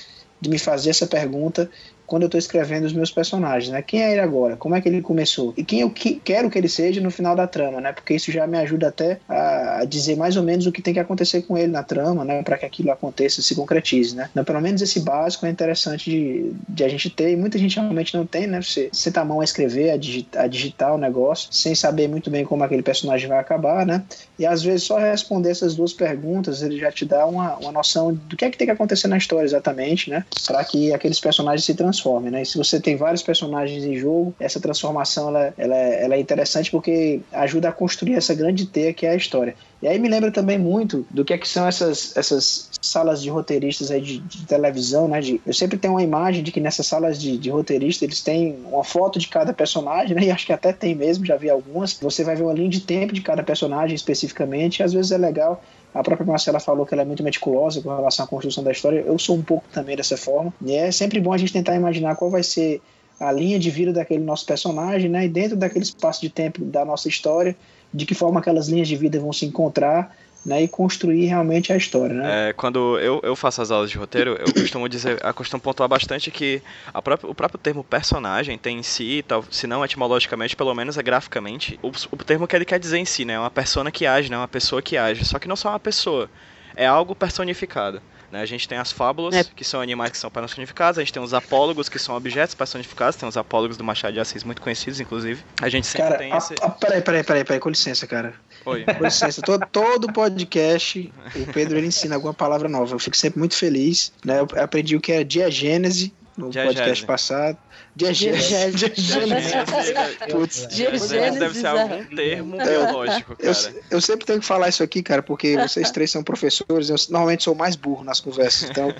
S2: de me fazer essa pergunta quando eu estou escrevendo os meus personagens, né? Quem é ele agora? Como é que ele começou? E quem eu que, quero que ele seja no final da trama, né? Porque isso já me ajuda até a dizer mais ou menos o que tem que acontecer com ele na trama, né? Para que aquilo aconteça, se concretize, né? Então, pelo menos esse básico é interessante de, de a gente ter, e muita gente realmente não tem, né? Você senta a mão a escrever, a digitar, a digitar o negócio, sem saber muito bem como aquele personagem vai acabar, né? E às vezes só responder essas duas perguntas, ele já te dá uma, uma noção do que é que tem que acontecer na história exatamente, né? Para que aqueles personagens se transformem transforme, né? Se você tem vários personagens em jogo, essa transformação ela, ela, ela é interessante porque ajuda a construir essa grande teia que é a história. E aí me lembra também muito do que, é que são essas, essas salas de roteiristas aí de, de televisão, né? De, eu sempre tenho uma imagem de que nessas salas de, de roteirista eles têm uma foto de cada personagem, né? E acho que até tem mesmo, já vi algumas. Você vai ver uma linha de tempo de cada personagem especificamente, e às vezes é legal a própria Marcela falou que ela é muito meticulosa com relação à construção da história. Eu sou um pouco também dessa forma. E é sempre bom a gente tentar imaginar qual vai ser a linha de vida daquele nosso personagem, né? E dentro daquele espaço de tempo da nossa história, de que forma aquelas linhas de vida vão se encontrar né, e construir realmente a história. Né?
S1: É, quando eu, eu faço as aulas de roteiro, eu costumo dizer, eu costumo pontuar bastante que a própria, o próprio termo personagem tem em si, tal, se não etimologicamente, pelo menos é graficamente, o, o termo que ele quer dizer em si, né? É uma persona que age, né? Uma pessoa que age. Só que não só uma pessoa, é algo personificado. Né? A gente tem as fábulas, é. que são animais que são personificados, a gente tem os apólogos, que são objetos personificados, tem os apólogos do Machado de Assis, muito conhecidos, inclusive. A gente sempre
S2: cara,
S1: tem
S2: a,
S1: esse...
S2: A, peraí, peraí, peraí, peraí, com licença, cara.
S1: Oi.
S2: Com licença, todo, todo podcast, o Pedro ele ensina alguma palavra nova. Eu fico sempre muito feliz, né? Eu aprendi o que é diagênese, no podcast passado.
S1: Diegese. Diegese deve ser algum termo biológico, cara.
S2: Eu, eu, sempre tenho que falar isso aqui, cara, porque vocês três são professores, eu normalmente sou mais burro nas conversas, então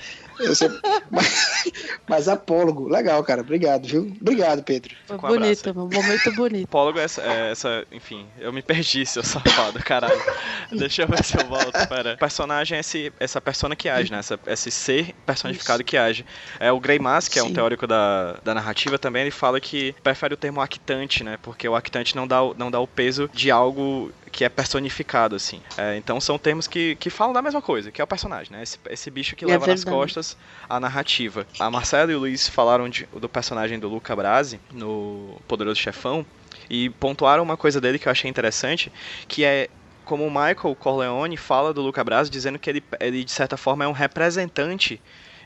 S2: mas, mas apólogo, legal, cara, obrigado, viu? Obrigado, Pedro.
S4: Foi bonito, um momento bonito.
S1: Apólogo é essa, é essa, enfim, eu me perdi, seu safado, caralho. Deixa eu ver se eu volto, pera. O personagem é esse, essa persona que age, né? Essa, esse ser personificado isso. que age. É o Grey Mask, que é um teórico da, da narrativa também, ele fala que prefere o termo actante, né? Porque o actante não dá, não dá o peso de algo que é personificado, assim. É, então são termos que, que falam da mesma coisa, que é o personagem, né? Esse, esse bicho que é leva nas costas a narrativa. A Marcela e o Luiz falaram de, do personagem do Luca Brasi no Poderoso Chefão e pontuaram uma coisa dele que eu achei interessante, que é como o Michael Corleone fala do Luca Brasi, dizendo que ele, ele de certa forma é um representante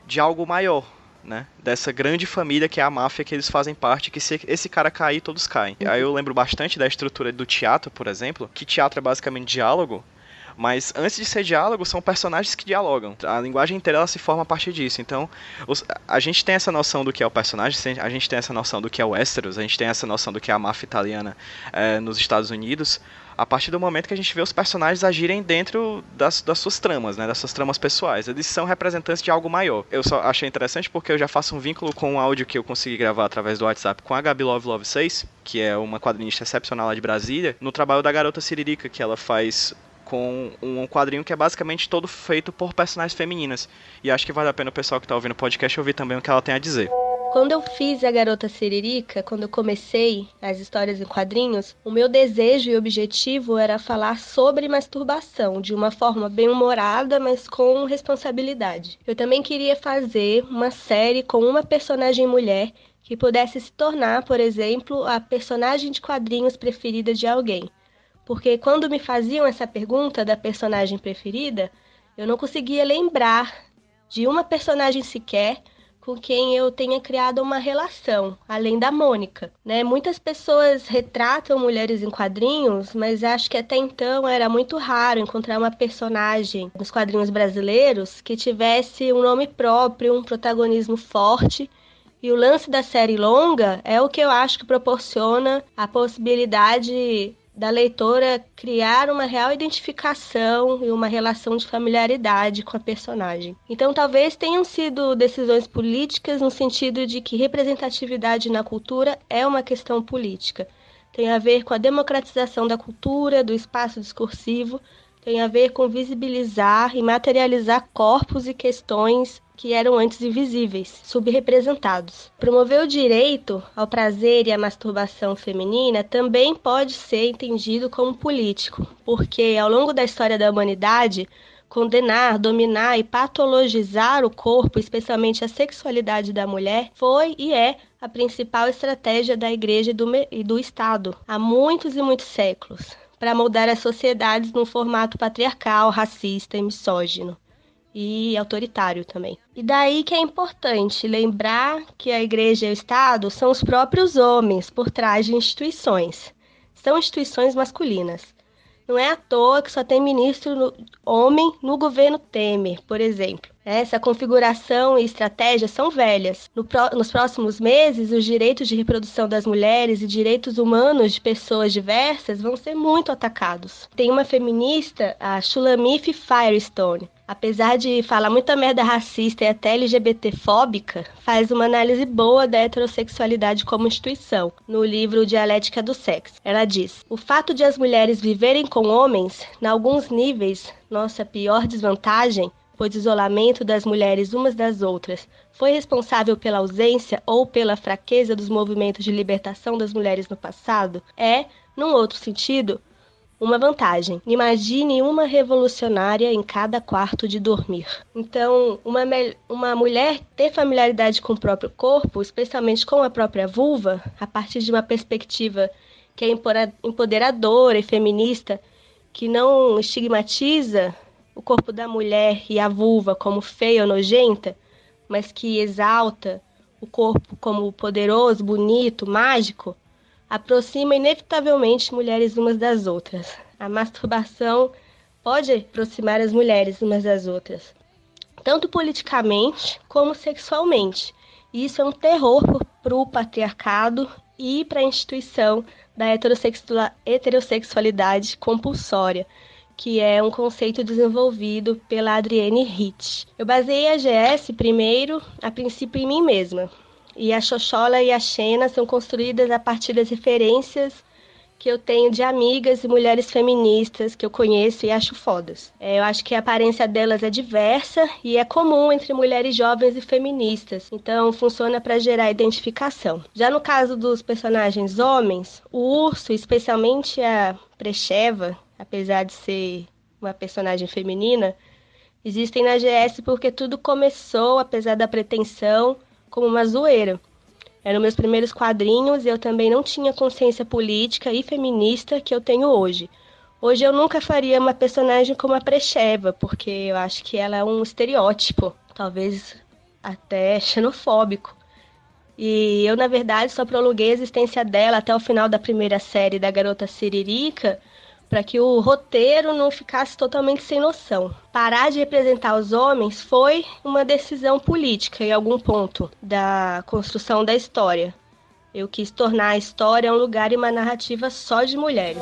S1: de algo maior, né? Dessa grande família que é a máfia que eles fazem parte, que se esse cara cair, todos caem. Uhum. Aí eu lembro bastante da estrutura do teatro, por exemplo, que teatro é basicamente diálogo, mas antes de ser diálogo, são personagens que dialogam. A linguagem inteira ela se forma a partir disso. Então, os, a gente tem essa noção do que é o personagem, a gente tem essa noção do que é o Westeros, a gente tem essa noção do que é a máfia italiana é, nos Estados Unidos a partir do momento que a gente vê os personagens agirem dentro das, das suas tramas, né, das suas tramas pessoais. Eles são representantes de algo maior. Eu só achei interessante porque eu já faço um vínculo com um áudio que eu consegui gravar através do WhatsApp com a Gabi Love Love 6, que é uma quadrinista excepcional lá de Brasília, no trabalho da Garota Siririca, que ela faz com um quadrinho que é basicamente todo feito por personagens femininas. E acho que vale a pena o pessoal que está ouvindo o podcast ouvir também o que ela tem a dizer.
S6: Quando eu fiz a Garota Siririca, quando eu comecei as histórias em quadrinhos, o meu desejo e objetivo era falar sobre masturbação de uma forma bem humorada, mas com responsabilidade. Eu também queria fazer uma série com uma personagem mulher que pudesse se tornar, por exemplo, a personagem de quadrinhos preferida de alguém. Porque quando me faziam essa pergunta da personagem preferida, eu não conseguia lembrar de uma personagem sequer com quem eu tenha criado uma relação, além da Mônica. Né? Muitas pessoas retratam mulheres em quadrinhos, mas acho que até então era muito raro encontrar uma personagem nos quadrinhos brasileiros que tivesse um nome próprio, um protagonismo forte. E o lance da série longa é o que eu acho que proporciona a possibilidade da leitora criar uma real identificação e uma relação de familiaridade com a personagem. Então, talvez tenham sido decisões políticas no sentido de que representatividade na cultura é uma questão política. Tem a ver com a democratização da cultura, do espaço discursivo, tem a ver com visibilizar e materializar corpos e questões que eram antes invisíveis, subrepresentados. Promover o direito ao prazer e à masturbação feminina também pode ser entendido como político, porque ao longo da história da humanidade, condenar, dominar e patologizar o corpo, especialmente a sexualidade da mulher, foi e é a principal estratégia da Igreja e do, e do Estado há muitos e muitos séculos para moldar as sociedades num formato patriarcal, racista e misógino e autoritário também. E daí que é importante lembrar que a igreja e o Estado são os próprios homens por trás de instituições. São instituições masculinas. Não é à toa que só tem ministro no, homem no governo Temer, por exemplo. Essa configuração e estratégia são velhas. No pro, nos próximos meses, os direitos de reprodução das mulheres e direitos humanos de pessoas diversas vão ser muito atacados. Tem uma feminista, a Shulamith Firestone, apesar de falar muita merda racista e até LGBTfóbica, faz uma análise boa da heterossexualidade como instituição, no livro Dialética do Sexo. Ela diz: O fato de as mulheres viverem com homens, em alguns níveis, nossa pior desvantagem, pois o isolamento das mulheres umas das outras foi responsável pela ausência ou pela fraqueza dos movimentos de libertação das mulheres no passado, é, num outro sentido, uma vantagem. Imagine uma revolucionária em cada quarto de dormir. Então, uma, uma mulher ter familiaridade com o próprio corpo, especialmente com a própria vulva, a partir de uma perspectiva que é empoderadora e feminista, que não estigmatiza o corpo da mulher e a vulva como feia ou nojenta, mas que exalta o corpo como poderoso, bonito, mágico, aproxima inevitavelmente mulheres umas das outras. A masturbação pode aproximar as mulheres umas das outras, tanto politicamente como sexualmente. E isso é um terror para o patriarcado e para a instituição da heterossexualidade compulsória, que é um conceito desenvolvido pela Adrienne Hitch. Eu baseei a GS primeiro, a princípio, em mim mesma. E a Xoxola e a Xena são construídas a partir das referências que eu tenho de amigas e mulheres feministas que eu conheço e acho fodas. É, eu acho que a aparência delas é diversa e é comum entre mulheres jovens e feministas, então funciona para gerar identificação. Já no caso dos personagens homens, o urso, especialmente a Precheva, apesar de ser uma personagem feminina, existem na GS porque tudo começou, apesar da pretensão, como uma zoeira. Eram meus primeiros quadrinhos e eu também não tinha consciência política e feminista que eu tenho hoje. Hoje eu nunca faria uma personagem como a Precheva, porque eu acho que ela é um estereótipo, talvez até xenofóbico. E eu, na verdade, só prolonguei a existência dela até o final da primeira série da Garota Siririca, para que o roteiro não ficasse totalmente sem noção. Parar de representar os homens foi uma decisão política em algum ponto da construção da história. Eu quis tornar a história um lugar e uma narrativa só de mulheres.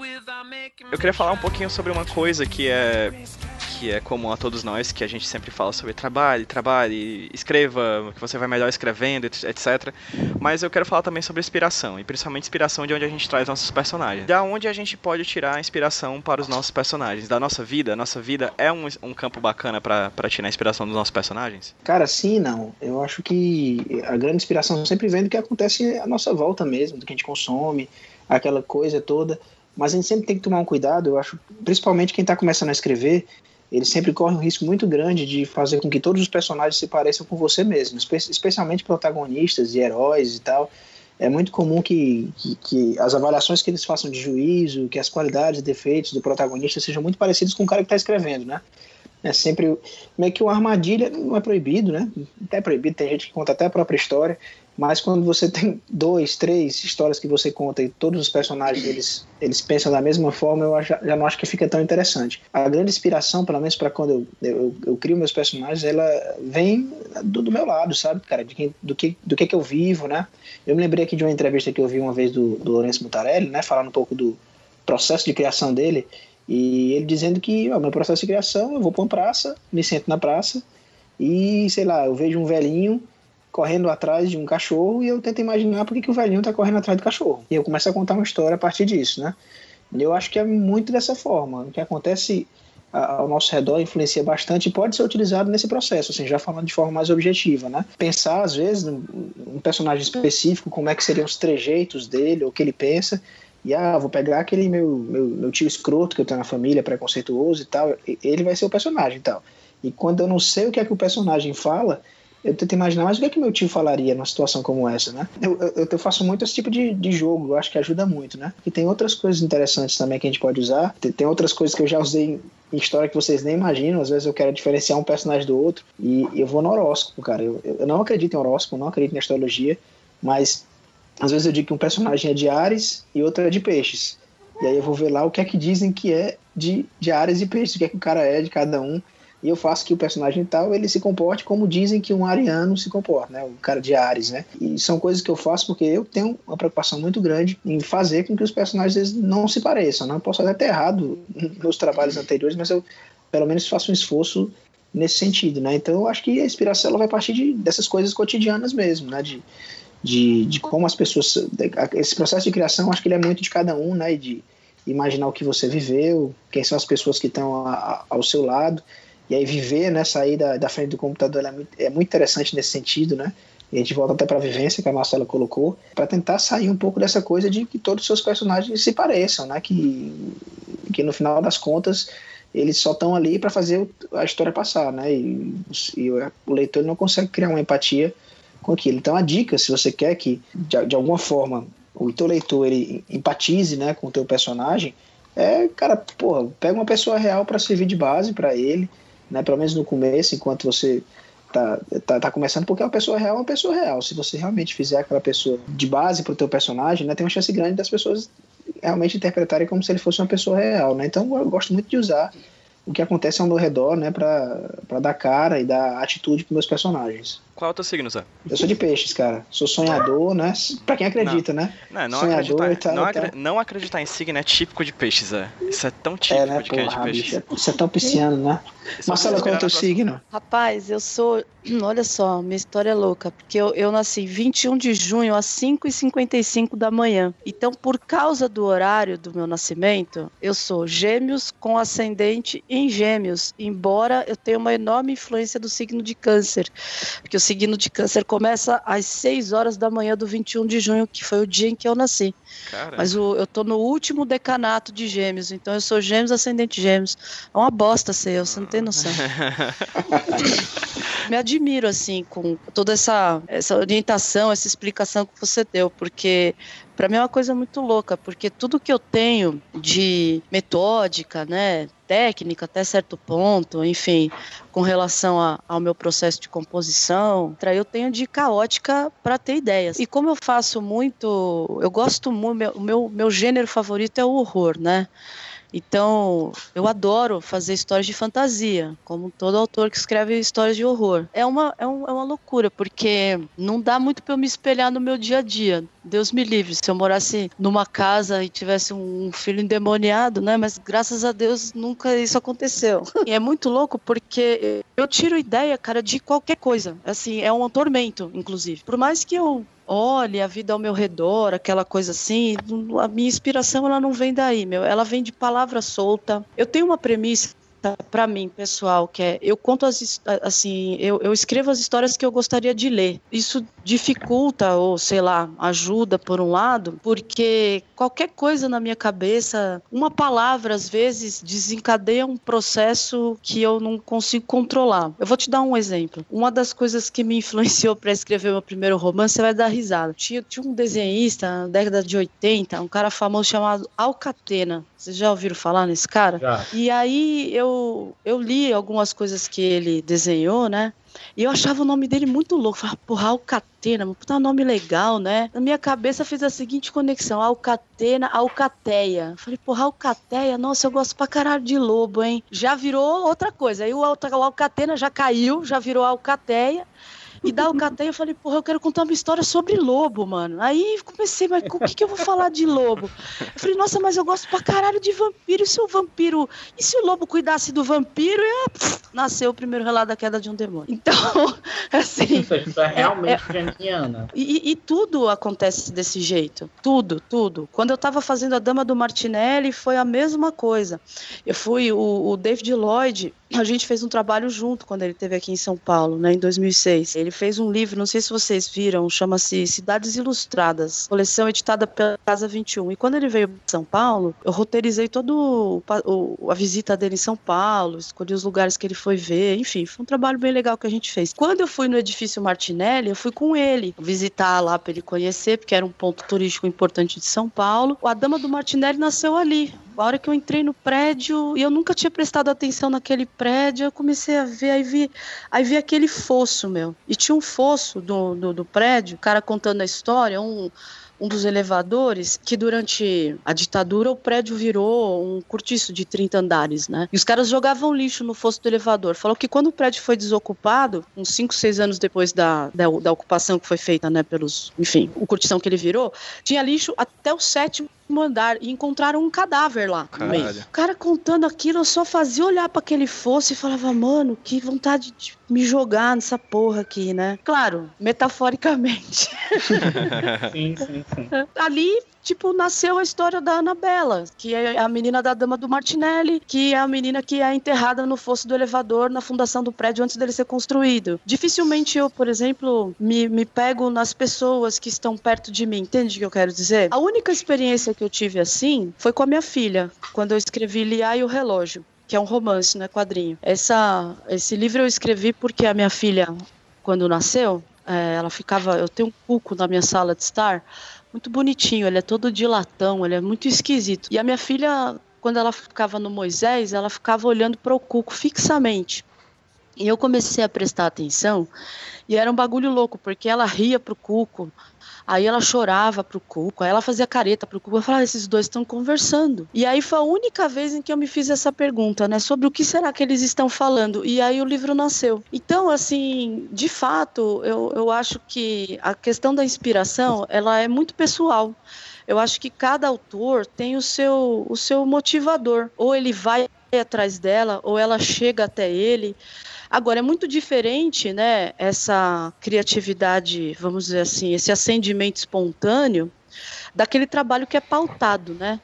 S6: Eu queria falar um pouquinho sobre uma coisa que é que é comum a todos nós, que a gente sempre fala sobre trabalhe, trabalhe, escreva, que você vai melhor escrevendo, etc. Mas eu quero falar também sobre inspiração, e principalmente inspiração de onde a gente traz nossos personagens. Da onde a gente pode tirar a inspiração para os nossos personagens, da nossa vida. A nossa vida é um, um campo bacana para tirar a inspiração dos nossos personagens?
S2: Cara, sim não. Eu acho que a grande inspiração sempre vem do que acontece à nossa volta mesmo, do que a gente consome, aquela coisa toda. Mas a gente sempre tem que tomar um cuidado, eu acho, principalmente quem está começando a escrever, ele sempre corre um risco muito grande de fazer com que todos os personagens se pareçam com você mesmo, especialmente protagonistas e heróis e tal. É muito comum que, que, que, as avaliações que eles façam de juízo, que as qualidades e defeitos do protagonista sejam muito parecidos com o cara que está escrevendo, né? É sempre meio que uma armadilha, não é proibido, né? Até é proibido, tem gente que conta até a própria história, mas quando você tem dois, três histórias que você conta e todos os personagens eles, eles pensam da mesma forma, eu já, já não acho que fica tão interessante. A grande inspiração, pelo menos para quando eu, eu, eu, crio meus personagens, ela vem do, do meu lado, sabe, cara? De quem, do, que, do que que eu vivo, né? Eu me lembrei aqui de uma entrevista que eu vi uma vez do, do Lourenço Mutarelli, né? Falando um pouco do processo de criação dele. E ele dizendo que, o meu processo de criação, eu vou para uma praça, me sento na praça e, sei lá, eu vejo um velhinho correndo atrás de um cachorro e eu tento imaginar por que, o velhinho está correndo atrás do cachorro. E eu começo a contar uma história a partir disso, né? Eu acho que é muito dessa forma. O que acontece ao nosso redor influencia bastante e pode ser utilizado nesse processo, assim, já falando de forma mais objetiva, né? Pensar, às vezes, num personagem específico, como é que seriam os trejeitos dele, ou o que ele pensa, e ah, vou pegar aquele meu, meu, meu tio escroto que eu tenho na família, preconceituoso e tal, ele vai ser o personagem e tal. E quando eu não sei o que é que o personagem fala, eu tento imaginar, mas o que é que meu tio falaria numa situação como essa, né? Eu, eu, eu faço muito esse tipo de, de jogo, eu acho que ajuda muito, né? E tem outras coisas interessantes também que a gente pode usar. Tem, tem outras coisas que eu já usei em história que vocês nem imaginam. Às vezes eu quero diferenciar um personagem do outro e eu vou no horóscopo, cara. Eu, eu não acredito em horóscopo, não acredito em astrologia, mas às vezes eu digo que um personagem é de Ares e outro é de Peixes. E aí eu vou ver lá o que é que dizem que é de, de Ares e Peixes, o que é que o cara é de cada um e eu faço que o personagem tal ele se comporte como dizem que um ariano se comporta, né? O cara de Ares, né? E são coisas que eu faço porque eu tenho uma preocupação muito grande em fazer com que os personagens não se pareçam. Né? posso até ter errado nos trabalhos anteriores, mas eu pelo menos faço um esforço nesse sentido, né? Então eu acho que a inspiração ela vai partir de, dessas coisas cotidianas mesmo, né? De, de, de como as pessoas esse processo de criação acho que ele é muito de cada um, né? E de imaginar o que você viveu, quem são as pessoas que estão ao seu lado e aí viver, né, sair da, da frente do computador é muito, é muito interessante nesse sentido, né? E a gente volta até para a vivência que a Marcela colocou, para tentar sair um pouco dessa coisa de que todos os seus personagens se pareçam, né? Que, que no final das contas eles só estão ali para fazer a história passar, né? E, e, o leitor não consegue criar uma empatia com aquilo. Então a dica, se você quer que de, de alguma forma o teu leitor ele empatize, né, com o teu personagem, é, cara, porra, pega uma pessoa real para servir de base para ele, né, pelo menos no começo, enquanto você tá, tá, tá começando, porque uma pessoa real é uma pessoa real. Se você realmente fizer aquela pessoa de base pro teu personagem, né, tem uma chance grande das pessoas realmente interpretarem como se ele fosse uma pessoa real, né? Então eu gosto muito de usar o que acontece ao meu redor, né, para dar cara e dar atitude para meus personagens.
S1: Qual é o teu signo, Zé?
S2: Eu sou de peixes, cara. Sou sonhador, né? Pra quem acredita,
S1: não.
S2: né?
S1: Não, não sonhador acreditar, tal, não, acre não, acreditar em signo é típico de peixes, Zé. Isso é tão típico é, né? de quem é de peixes.
S2: Bicho, isso é tão pisciano, né? Marcela, qual é o teu signo?
S4: Rapaz, eu sou. Olha só, minha história é louca, porque eu, eu nasci 21 de junho às 5h55 da manhã. Então, por causa do horário do meu nascimento, eu sou gêmeos com ascendente em gêmeos, embora eu tenha uma enorme influência do signo de câncer. Porque o signo de câncer começa às 6 horas da manhã do 21 de junho, que foi o dia em que eu nasci. Caramba. Mas o, eu tô no último decanato de gêmeos, então eu sou gêmeos ascendente gêmeos. É uma bosta ser eu, você não tem noção. Me admiro, assim, com toda essa, essa orientação, essa explicação que você deu, porque para mim é uma coisa muito louca, porque tudo que eu tenho de metódica, né, técnica até certo ponto, enfim, com relação a, ao meu processo de composição, eu tenho de caótica para ter ideias. E como eu faço muito, eu gosto muito, o meu, meu gênero favorito é o horror, né? Então, eu adoro fazer histórias de fantasia, como todo autor que escreve histórias de horror. É uma, é, um, é uma loucura, porque não dá muito para eu me espelhar no meu dia a dia. Deus me livre, se eu morasse numa casa e tivesse um filho endemoniado, né? Mas graças a Deus nunca isso aconteceu. E é muito louco porque eu tiro ideia, cara, de qualquer coisa. Assim, é um tormento, inclusive. Por mais que eu olhe a vida ao meu redor, aquela coisa assim, a minha inspiração ela não vem daí, meu, ela vem de palavra solta. Eu tenho uma premissa para mim, pessoal, que é eu conto as assim, eu, eu escrevo as histórias que eu gostaria de ler. Isso dificulta ou sei lá, ajuda por um lado, porque qualquer coisa na minha cabeça, uma palavra às vezes desencadeia um processo que eu não consigo controlar. Eu vou te dar um exemplo. Uma das coisas que me influenciou para escrever meu primeiro romance, você vai dar risada. Tinha, tinha um desenhista na década de 80, um cara famoso chamado Alcatena. Vocês já ouviram falar nesse cara? Já. E aí eu, eu li algumas coisas que ele desenhou, né? E eu achava o nome dele muito louco. Falava, porra, Alcatena, puta nome legal, né? Na minha cabeça fez a seguinte conexão: Alcatena, Alcateia. Falei, porra, Alcateia, nossa, eu gosto pra caralho de lobo, hein? Já virou outra coisa. Aí o Alcatena já caiu, já virou Alcateia. E da Alcateia eu falei, porra, eu quero contar uma história sobre lobo, mano. Aí comecei, mas o que, que eu vou falar de lobo? Eu falei, nossa, mas eu gosto pra caralho de vampiro. E se o vampiro. E se o lobo cuidasse do vampiro? E pff, nasceu o primeiro relato da queda de um demônio. Então, assim.
S3: Isso é realmente é, é,
S4: e, e, tudo acontece desse jeito. Tudo, tudo. Quando eu tava fazendo a Dama do Martinelli, foi a mesma coisa. Eu fui, o, o David Lloyd, a gente fez um trabalho junto quando ele esteve aqui em São Paulo, né, em 2006. Ele fez um livro, não sei se vocês viram, chama-se Cidades Ilustradas, coleção editada pela Casa 21. E quando ele veio para São Paulo, eu roteirizei todo a visita dele em São Paulo, escolhi os lugares que ele foi ver, enfim, foi um trabalho bem legal que a gente fez. Quando eu fui no edifício Martinelli, eu fui com ele visitar lá para ele conhecer, porque era um ponto turístico importante de São Paulo. A Dama do Martinelli nasceu ali, a hora que eu entrei no prédio e eu nunca tinha prestado atenção naquele prédio, eu comecei a ver, aí vi, aí vi aquele fosso, meu. E tinha um fosso do, do, do prédio, o cara contando a história, um um dos elevadores, que durante a ditadura o prédio virou um cortiço de 30 andares, né? E os caras jogavam lixo no fosso do elevador. Falou que quando o prédio foi desocupado, uns 5, 6 anos depois da, da, da, ocupação que foi feita, né, pelos, enfim, o cortição que ele virou, tinha lixo até o sétimo andar e encontraram um cadáver lá O cara contando aquilo, eu só fazia olhar para aquele fosso e falava, mano, que vontade de me jogar nessa porra aqui, né? Claro, metaforicamente.
S3: sim, sim, sim.
S4: Ali tipo, nasceu a história da Anabela, que é a menina da Dama do Martinelli, que é a menina que é enterrada no fosso do elevador na fundação do prédio antes dele ser construído. Dificilmente eu, por exemplo, me, me pego nas pessoas que estão perto de mim, entende o que eu quero dizer? A única experiência que eu tive assim foi com a minha filha, quando eu escrevi Lia e o Relógio que é um romance, não é quadrinho. Essa, esse livro eu escrevi porque a minha filha, quando nasceu, é, ela ficava. Eu tenho um cuco na minha sala de estar, muito bonitinho, ele é todo de latão, ele é muito esquisito. E a minha filha, quando ela ficava no Moisés, ela ficava olhando para o cuco fixamente. E eu comecei a prestar atenção e era um bagulho louco, porque ela ria pro cuco, Aí ela chorava pro Cuco, aí ela fazia careta pro Cuco. Eu falava, ah, esses dois estão conversando. E aí foi a única vez em que eu me fiz essa pergunta, né? Sobre o que será que eles estão falando. E aí o livro nasceu. Então, assim, de fato, eu, eu acho que a questão da inspiração, ela é muito pessoal. Eu acho que cada autor tem o seu, o seu motivador. Ou ele vai atrás dela, ou ela chega até ele. Agora, é muito diferente, né, essa criatividade, vamos dizer assim, esse acendimento espontâneo, daquele trabalho que é pautado, né?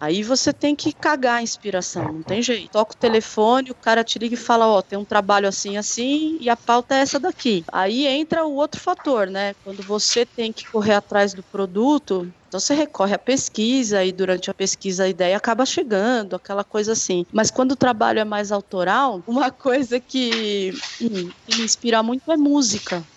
S4: Aí você tem que cagar a inspiração, não tem jeito. Toca o telefone, o cara te liga e fala, ó, oh, tem um trabalho assim, assim, e a pauta é essa daqui. Aí entra o outro fator, né? Quando você tem que correr atrás do produto, então você recorre à pesquisa e durante a pesquisa a ideia acaba chegando, aquela coisa assim. Mas quando o trabalho é mais autoral, uma coisa que, hum, que me inspira muito é música.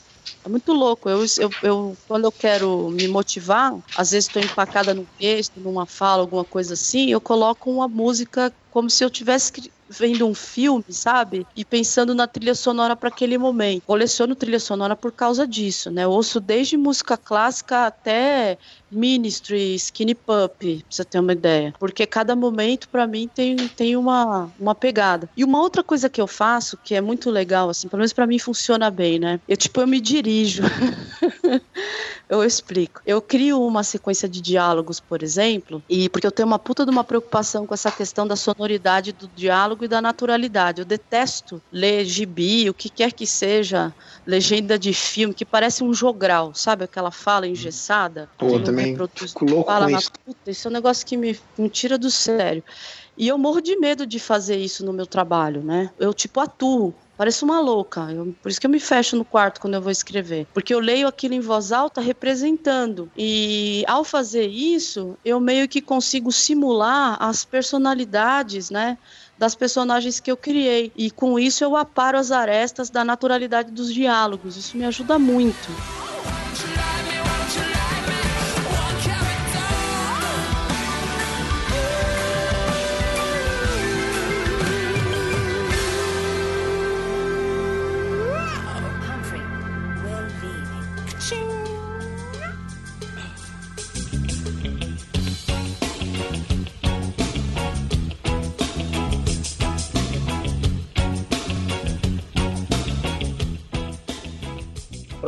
S4: É muito louco. Eu, eu, eu, quando eu quero me motivar, às vezes estou empacada num texto, numa fala, alguma coisa assim, eu coloco uma música como se eu tivesse vendo um filme, sabe? E pensando na trilha sonora para aquele momento. Coleciono trilha sonora por causa disso, né? Ouço desde música clássica até Ministry, Skinny Pup, pra você ter uma ideia. Porque cada momento, para mim, tem, tem uma, uma pegada. E uma outra coisa que eu faço, que é muito legal, assim, pelo menos para mim funciona bem, né? Eu, tipo, eu me dirijo. eu explico. Eu crio uma sequência de diálogos, por exemplo, e porque eu tenho uma puta de uma preocupação com essa questão da sonoridade do diálogo e da naturalidade. Eu detesto ler gibi, o que quer que seja, legenda de filme, que parece um jogral, sabe? Aquela fala engessada.
S2: Pô, também
S4: reproduz, fala na puta, isso é um negócio que me, me tira do sério. E eu morro de medo de fazer isso no meu trabalho, né? Eu, tipo, atuo. Pareço uma louca. Eu, por isso que eu me fecho no quarto quando eu vou escrever. Porque eu leio aquilo em voz alta representando. E ao fazer isso, eu meio que consigo simular as personalidades, né? Das personagens que eu criei. E com isso eu aparo as arestas da naturalidade dos diálogos. Isso me ajuda muito.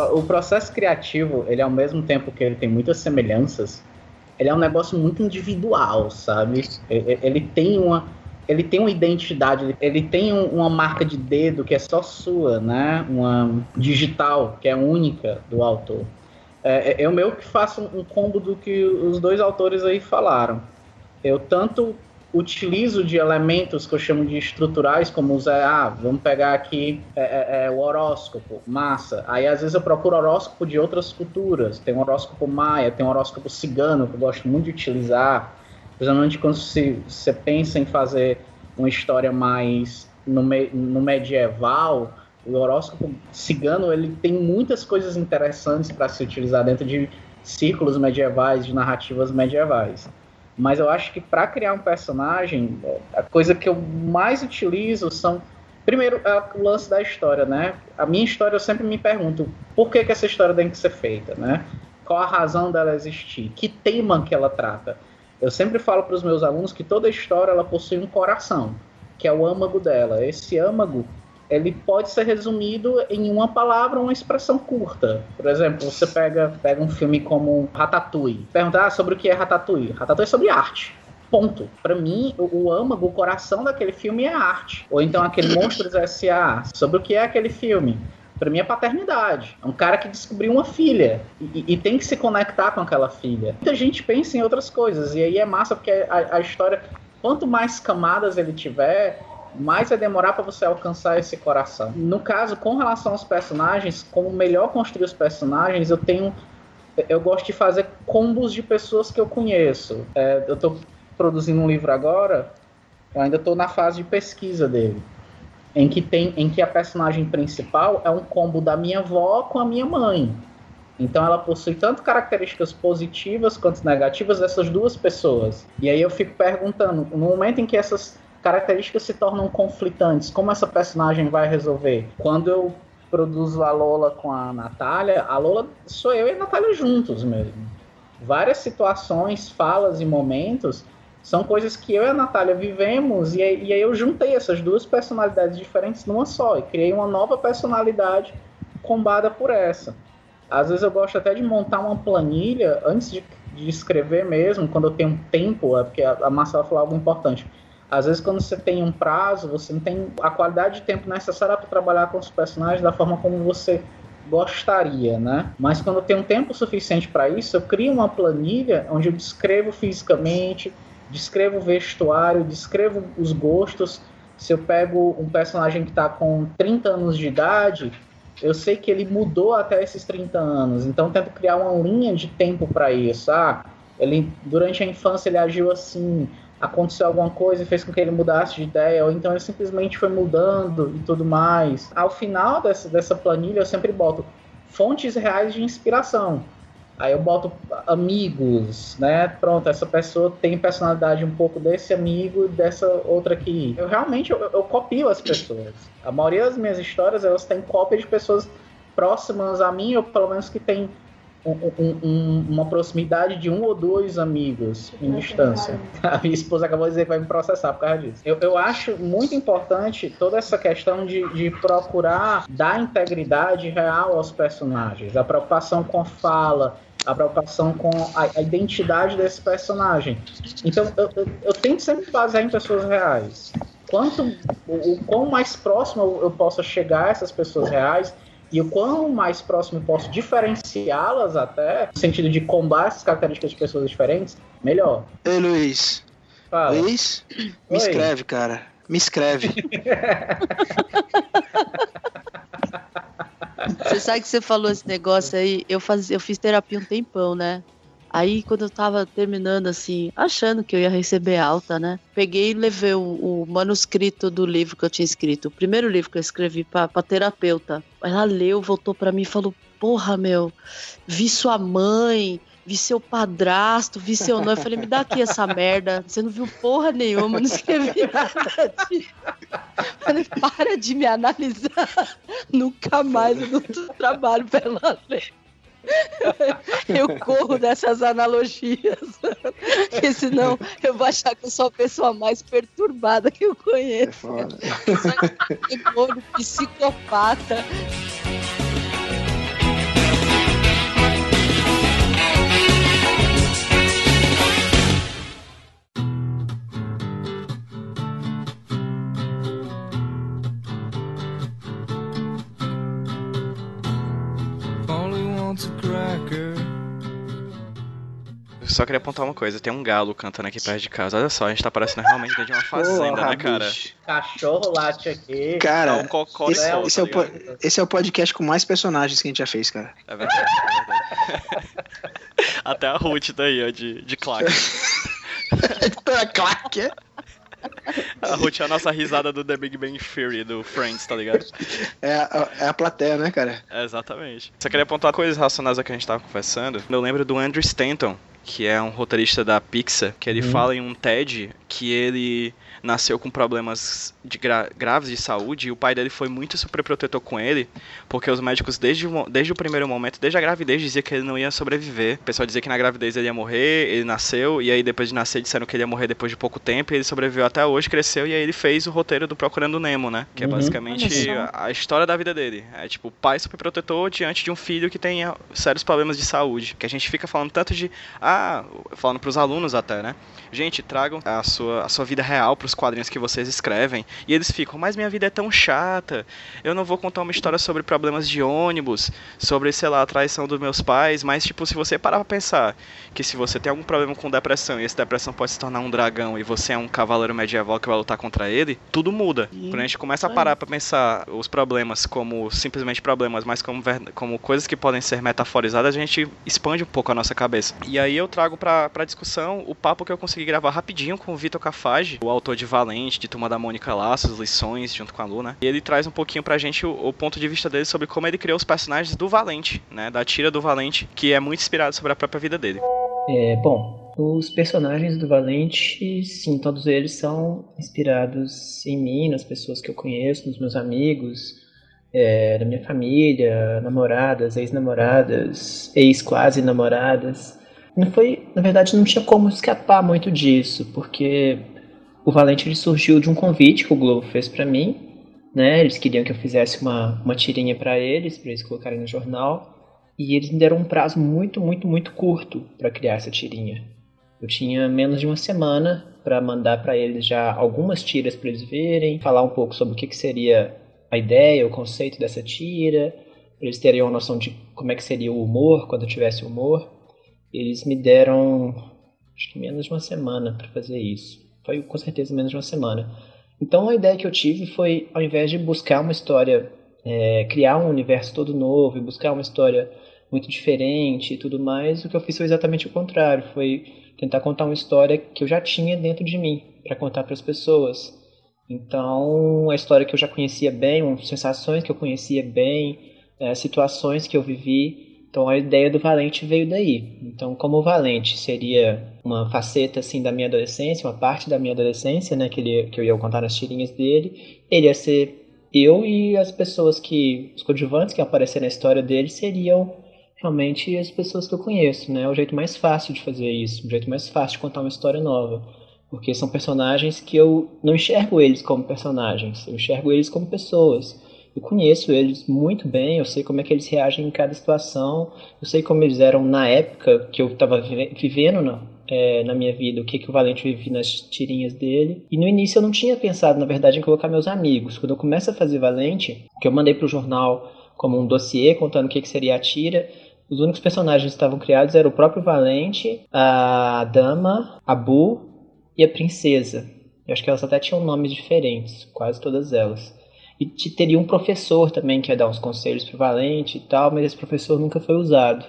S3: O processo criativo, ele ao mesmo tempo que ele tem muitas semelhanças, ele é um negócio muito individual, sabe? Ele, tem uma ele tem uma identidade, ele tem um, uma marca de dedo que é só sua, né? Uma digital que é única do autor. É, é eu meio que faço um combo do que os dois autores aí falaram. Eu tanto utilizo de elementos que eu chamo de estruturais, como os, ah, vamos pegar aqui é, é, é, o horóscopo, massa. Aí às vezes eu procuro horóscopo de outras culturas. Tem um horóscopo maia, tem um horóscopo cigano, que eu gosto muito de utilizar. Principalmente quando se, você pensa em fazer uma história mais no, me, no medieval, o horóscopo cigano ele tem muitas coisas interessantes para se utilizar dentro de círculos medievais, de narrativas medievais. Mas eu acho que para criar um personagem, a coisa que eu mais utilizo são. Primeiro, é o lance da história, né? A minha história eu sempre me pergunto por que, que essa história tem que ser feita, né? Qual a razão dela existir? Que tema que ela trata? Eu sempre falo para os meus alunos que toda história ela possui um coração, que é o âmago dela. Esse âmago ele pode ser resumido em uma palavra uma expressão curta. Por exemplo, você pega, pega um filme como Ratatouille. Perguntar ah, sobre o que é Ratatouille. Ratatouille é sobre arte. Ponto. Para mim, o, o âmago, o coração daquele filme é arte. Ou então aquele Monstros S.A. Sobre o que é aquele filme? Para mim é paternidade. É um cara que descobriu uma filha e, e, tem que se conectar com aquela filha. Muita gente pensa em outras coisas e aí é massa porque a, a história, quanto mais camadas ele tiver, mais vai demorar para você alcançar esse coração. No caso, com relação aos personagens, como melhor construir os personagens, eu tenho. Eu gosto de fazer combos de pessoas que eu conheço. É, eu estou produzindo um livro agora, eu ainda estou na fase de pesquisa dele. Em que, tem, em que a personagem principal é um combo da minha avó com a minha mãe. Então ela possui tanto características positivas quanto negativas dessas duas pessoas. E aí eu fico perguntando, no momento em que essas características se tornam conflitantes, como essa personagem vai resolver? Quando eu produzo a Lola com a Natália, a Lola sou eu e a Natália juntos mesmo. Várias situações, falas e momentos são coisas que eu e a Natália vivemos e, aí eu juntei essas duas personalidades diferentes numa só e criei uma nova personalidade combada por essa. Às vezes eu gosto até de montar uma planilha antes de, de escrever mesmo, quando eu tenho tempo, é porque a, a Marcela falou algo importante. Às vezes, quando você tem um prazo, você não tem a qualidade de tempo necessária para trabalhar com os personagens da forma como você gostaria, né? Mas quando eu tenho tempo suficiente para isso, eu crio uma planilha onde eu descrevo fisicamente, descrevo o vestuário, descrevo os gostos. Se eu pego um personagem que está com 30 anos de idade, eu sei que ele mudou até esses 30 anos, então tento criar uma linha de tempo para isso. Ah, ele durante a infância ele agiu assim, aconteceu alguma coisa e fez com que ele mudasse de ideia, ou então ele simplesmente foi mudando e tudo mais. Ao final dessa, dessa planilha eu sempre boto fontes reais de inspiração. Aí eu boto amigos, né? Pronto, essa pessoa tem personalidade um pouco desse amigo dessa outra aqui. Eu realmente eu, eu copio as pessoas. A maioria das minhas histórias elas têm cópia de pessoas próximas a mim ou pelo menos que têm um, um, uma proximidade de um ou dois amigos em distância. A minha esposa acabou de dizer que vai me processar por causa disso. Eu, eu acho muito importante toda essa questão de, de procurar dar integridade real aos personagens, a preocupação com a fala, a preocupação com a, identidade desse personagem. Então, eu, eu, eu tento sempre basear em pessoas reais. Quanto o, o quão mais próximo eu, eu possa chegar a essas pessoas reais, e o quão mais próximo posso diferenciá-las até, no sentido de combar essas características de pessoas diferentes, melhor.
S2: Ei, Luiz. Fala. Luiz, me Oi. escreve, cara. Me escreve.
S4: Você sabe que você falou esse negócio aí? Eu, faz, eu fiz terapia um tempão, né? Aí, quando eu tava terminando, assim, achando que eu ia receber alta, né? Peguei e levei o, o manuscrito do livro que eu tinha escrito, o primeiro livro que eu escrevi pra terapeuta. Ela leu, voltou para mim e falou: Porra, meu, vi sua mãe, vi seu padrasto, vi seu noivo. Eu falei, me dá aqui essa merda. Você não viu porra nenhuma, não escrevi nada. De... Falei, para de me analisar. Nunca mais eu não trabalho pra ela ler. Eu corro dessas analogias. Porque senão eu vou achar que eu sou a pessoa mais perturbada que eu conheço. É foda. psicopata.
S1: Só queria apontar uma coisa: tem um galo cantando aqui perto de casa. Olha só, a gente tá parecendo realmente dentro de uma fazenda, Porra, né, cara? Bicho.
S3: Cachorro late aqui.
S2: Cara, um cocô esse, céu, esse, tá é o, esse é o podcast com mais personagens que a gente já fez, cara. É verdade, é
S1: verdade. Até a Ruth daí, ó, de, de claque.
S2: claque, é?
S1: A Ruth é a nossa risada do The Big Bang Theory, do Friends, tá ligado?
S2: É a, é a plateia, né, cara?
S1: É, exatamente. Só queria apontar coisas relacionadas ao que a gente tava conversando. Eu lembro do Andrew Stanton, que é um roteirista da Pixar, que ele uhum. fala em um TED que ele nasceu com problemas de gra graves de saúde e o pai dele foi muito superprotetor com ele, porque os médicos desde o, desde o primeiro momento, desde a gravidez, dizia que ele não ia sobreviver. O pessoal dizia que na gravidez ele ia morrer, ele nasceu e aí depois de nascer disseram que ele ia morrer depois de pouco tempo e ele sobreviveu até hoje, cresceu e aí ele fez o roteiro do Procurando Nemo, né? Que é uhum. basicamente a, a, história da vida dele. É tipo, pai superprotetor diante de um filho que tem sérios problemas de saúde. Que a gente fica falando tanto de, ah, falando pros alunos até, né? Gente, tragam a sua, a sua vida real pros quadrinhos que vocês escrevem. E eles ficam, mas minha vida é tão chata. Eu não vou contar uma história sobre problemas de ônibus, sobre, sei lá, a traição dos meus pais. Mas, tipo, se você parar pra pensar que se você tem algum problema com depressão e essa depressão pode se tornar um dragão e você é um cavaleiro medieval que vai lutar contra ele, tudo muda. Quando a gente começa a parar pra pensar os problemas como simplesmente problemas, mas como, como coisas que podem ser metaforizadas, a gente expande um pouco a nossa cabeça. E aí eu eu trago pra, pra discussão o papo que eu consegui gravar rapidinho com o Vitor Cafage, o autor de Valente, de Turma da Mônica Laços, Lições, junto com a Lu, né? E ele traz um pouquinho pra gente o, o, ponto de vista dele sobre como ele criou os personagens do Valente, né? Da tira do Valente, que é muito inspirado sobre a própria vida dele.
S7: É, bom, os personagens do Valente, sim, todos eles são inspirados em mim, nas pessoas que eu conheço, nos meus amigos, é, na minha família, namoradas, ex-namoradas, ex-quase namoradas. Não foi, na verdade, não tinha como escapar muito disso, porque o Valente ele surgiu de um convite que o Globo fez para mim, né? Eles queriam que eu fizesse uma, uma tirinha para eles, para eles colocarem no jornal, e eles me deram um prazo muito, muito, muito curto para criar essa tirinha. Eu tinha menos de uma semana para mandar para eles já algumas tiras para eles verem, falar um pouco sobre o que, que seria a ideia, o conceito dessa tira, eles teriam uma noção de como é que seria o humor quando tivesse humor. Eles me deram acho que menos de uma semana para fazer isso. Foi com certeza menos de uma semana. Então a ideia que eu tive foi, ao invés de buscar uma história, é, criar um universo todo novo e buscar uma história muito diferente e tudo mais, o que eu fiz foi exatamente o contrário. Foi tentar contar uma história que eu já tinha dentro de mim para contar para as pessoas. Então, a história que eu já conhecia bem, sensações que eu conhecia bem, é, situações que eu vivi. Então, a ideia do Valente veio daí. Então, como o Valente seria uma faceta assim da minha adolescência, uma parte da minha adolescência, né, que, ele, que eu ia contar nas tirinhas dele, ele ia ser eu e as pessoas que, os coadjuvantes que aparecer na história dele seriam realmente as pessoas que eu conheço, né? É o jeito mais fácil de fazer isso, o jeito mais fácil de contar uma história nova. Porque são personagens que eu não enxergo eles como personagens, eu enxergo eles como pessoas. Eu conheço eles muito bem, eu sei como é que eles reagem em cada situação, eu sei como eles eram na época que eu estava vivendo na, é, na minha vida, o que, que o Valente vivia nas tirinhas dele. E no início eu não tinha pensado, na verdade, em colocar meus amigos. Quando eu começo a fazer Valente, que eu mandei para o jornal como um dossiê contando o que, que seria a tira, os únicos personagens que estavam criados eram o próprio Valente, a Dama, a Bu e a Princesa. Eu acho que elas até tinham nomes diferentes, quase todas elas. E teria um professor também que ia dar uns conselhos pro Valente e tal, mas esse professor nunca foi usado.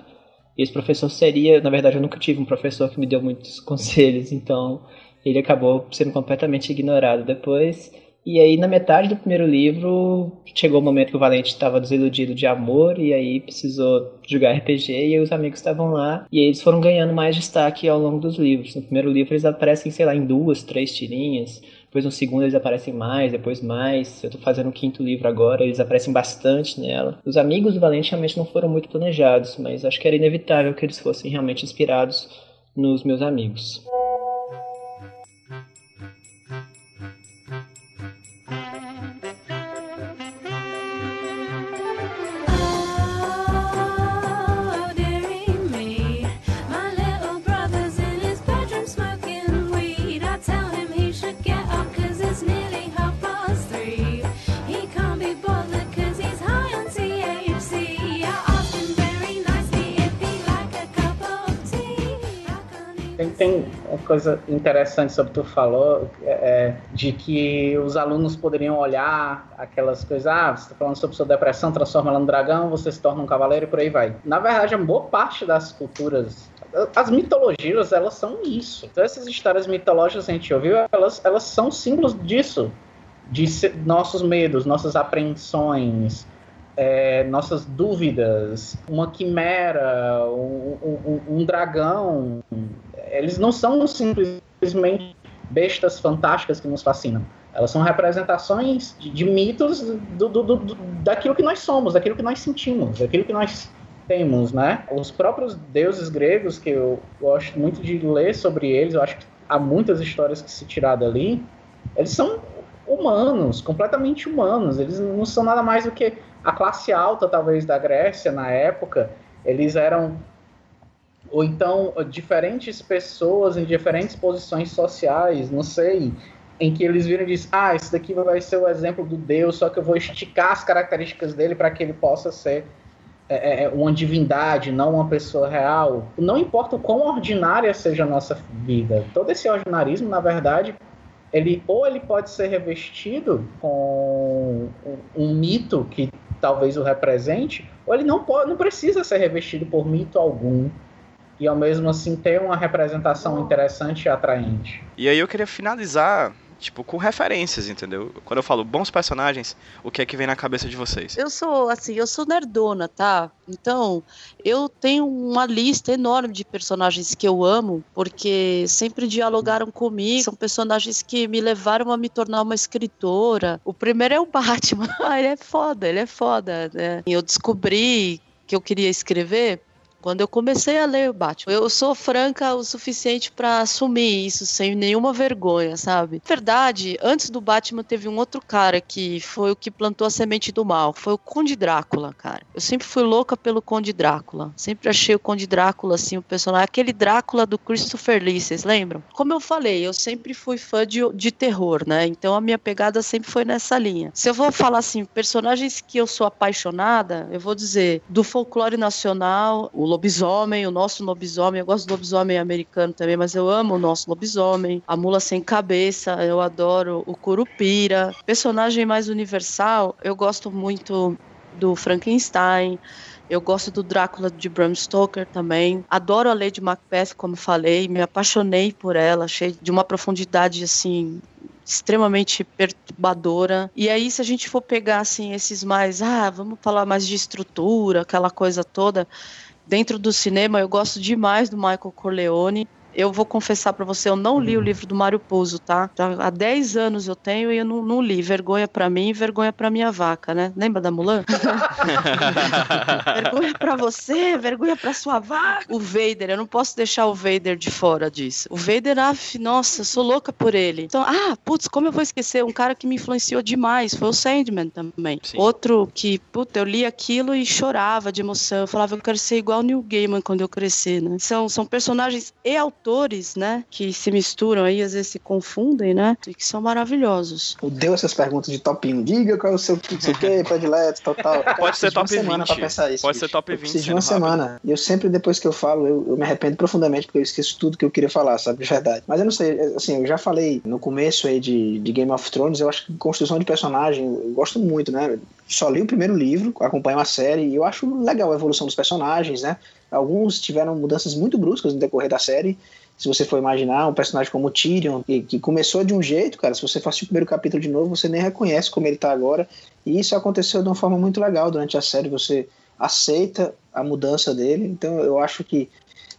S7: E esse professor seria, na verdade, eu nunca tive um professor que me deu muitos conselhos, então ele acabou sendo completamente ignorado depois. E aí, na metade do primeiro livro, chegou o momento que o Valente estava desiludido de amor, e aí precisou jogar RPG, e os amigos estavam lá, e eles foram ganhando mais destaque ao longo dos livros. No primeiro livro, eles aparecem, sei lá, em duas, três tirinhas. Depois no segundo eles aparecem mais, depois mais. Eu tô fazendo o quinto livro agora, eles aparecem bastante nela. Os amigos do Valente realmente não foram muito planejados, mas acho que era inevitável que eles fossem realmente inspirados nos meus amigos.
S3: Coisa interessante sobre o que tu falou, é, é, de que os alunos poderiam olhar aquelas coisas, ah, você está falando sobre sua depressão, transforma ela no dragão, você se torna um cavaleiro e por aí vai. Na verdade, a boa parte das culturas as mitologias, elas são isso. Então, essas histórias mitológicas que a gente ouviu, elas, elas são símbolos disso. De nossos medos, nossas apreensões, é, nossas dúvidas, uma quimera, um, um, um, dragão. Eles não são simplesmente bestas fantásticas que nos fascinam. Elas são representações de, de mitos do, do, do, daquilo que nós somos, daquilo que nós sentimos, daquilo que nós temos, né? Os próprios deuses gregos, que eu gosto muito de ler sobre eles, eu acho que há muitas histórias que se tirar dali, eles são humanos, completamente humanos. Eles não são nada mais do que a classe alta, talvez, da Grécia na época. Eles eram. Ou então, diferentes pessoas em diferentes posições sociais, não sei, em que eles viram e dizem: Ah, esse daqui vai ser o exemplo do Deus, só que eu vou esticar as características dele para que ele possa ser é, é, é, uma divindade, não uma pessoa real. Não importa o quão ordinária seja a nossa vida, todo esse ordinarismo, na verdade, ele ou ele pode ser revestido com um, mito que talvez o represente, ou ele não pode, não precisa ser revestido por mito algum. e ao mesmo assim ter uma representação interessante e atraente.
S1: E aí eu queria finalizar tipo, com referências, entendeu? Quando eu falo bons personagens, o que é que vem na cabeça de vocês?
S4: Eu sou, assim, eu sou nerdona, tá? Então, eu tenho uma lista enorme de personagens que eu amo, porque sempre dialogaram comigo, são personagens que me levaram a me tornar uma escritora. O primeiro é o Batman. ah, ele é foda, ele é foda, né? Eu descobri que eu queria escrever quando eu comecei a ler o Batman, eu sou franca o suficiente para assumir isso sem nenhuma vergonha, sabe? Verdade, antes do Batman teve um outro cara que foi o que plantou a semente do mal, foi o Conde Drácula, cara. Eu sempre fui louca pelo Conde Drácula. Sempre achei o Conde Drácula assim, o personagem, aquele Drácula do Christopher Lee, vocês lembram? Como eu falei, eu sempre fui fã de, de terror, né? Então a minha pegada sempre foi nessa linha. Se eu vou falar assim, personagens que eu sou apaixonada, eu vou dizer do folclore nacional, o lobisomem, o nosso lobisomem. Eu gosto do lobisomem americano também, mas eu amo o nosso lobisomem. A mula sem cabeça, eu adoro o curupira. Personagem mais universal, eu gosto muito do Frankenstein. Eu gosto do Drácula de Bram Stoker também. Adoro a Lady Macbeth, como falei. Me apaixonei por ela. Achei de uma profundidade, assim, extremamente perturbadora. E aí, se a gente for pegar, assim, esses mais... Ah, vamos falar mais de estrutura, aquela coisa toda dentro do cinema, eu gosto demais do Michael Corleone eu vou confessar para você, eu não li o uhum. livro do Mário Puzo, tá? Há 10 anos eu tenho e eu não, não li. Vergonha para mim e vergonha para minha vaca, né? Lembra da Mulan? vergonha para você, vergonha para sua vaca. O Vader, eu não posso deixar o Vader de fora disso. O Vader, ah, nossa, sou louca por ele. Então, ah, putz, como eu vou esquecer? Um cara que me influenciou demais foi o Sandman também. Sim. Outro que, puta, eu li aquilo e chorava de emoção. Eu falava, eu quero ser igual o Neil Gaiman quando eu crescer, né? São, são personagens e autores autores, né, que se misturam aí, às vezes se confundem, né, e que são maravilhosos.
S2: Deu essas perguntas de top 1. Diga qual é o seu não sei o que, predileto, tal, tal.
S1: Pode ser top 20.
S2: Semana pra pensar isso,
S1: Pode
S2: bicho.
S1: ser top 20.
S2: Eu preciso de uma semana. E eu sempre, depois que eu falo, eu, eu, me arrependo profundamente porque eu esqueço tudo que eu queria falar, sabe, de verdade. Mas eu não sei, assim, eu já falei no começo aí de, de Game of Thrones, eu acho que construção de personagem, eu gosto muito, né? Só li o primeiro livro, acompanho a série e eu acho legal a evolução dos personagens, né? Alguns tiveram mudanças muito bruscas no decorrer da série se você for imaginar, um personagem como Tyrion, que, que, começou de um jeito, cara, se você fosse o primeiro capítulo de novo, você nem reconhece como ele tá agora. E isso aconteceu de uma forma muito legal durante a série, você aceita a mudança dele. Então eu acho que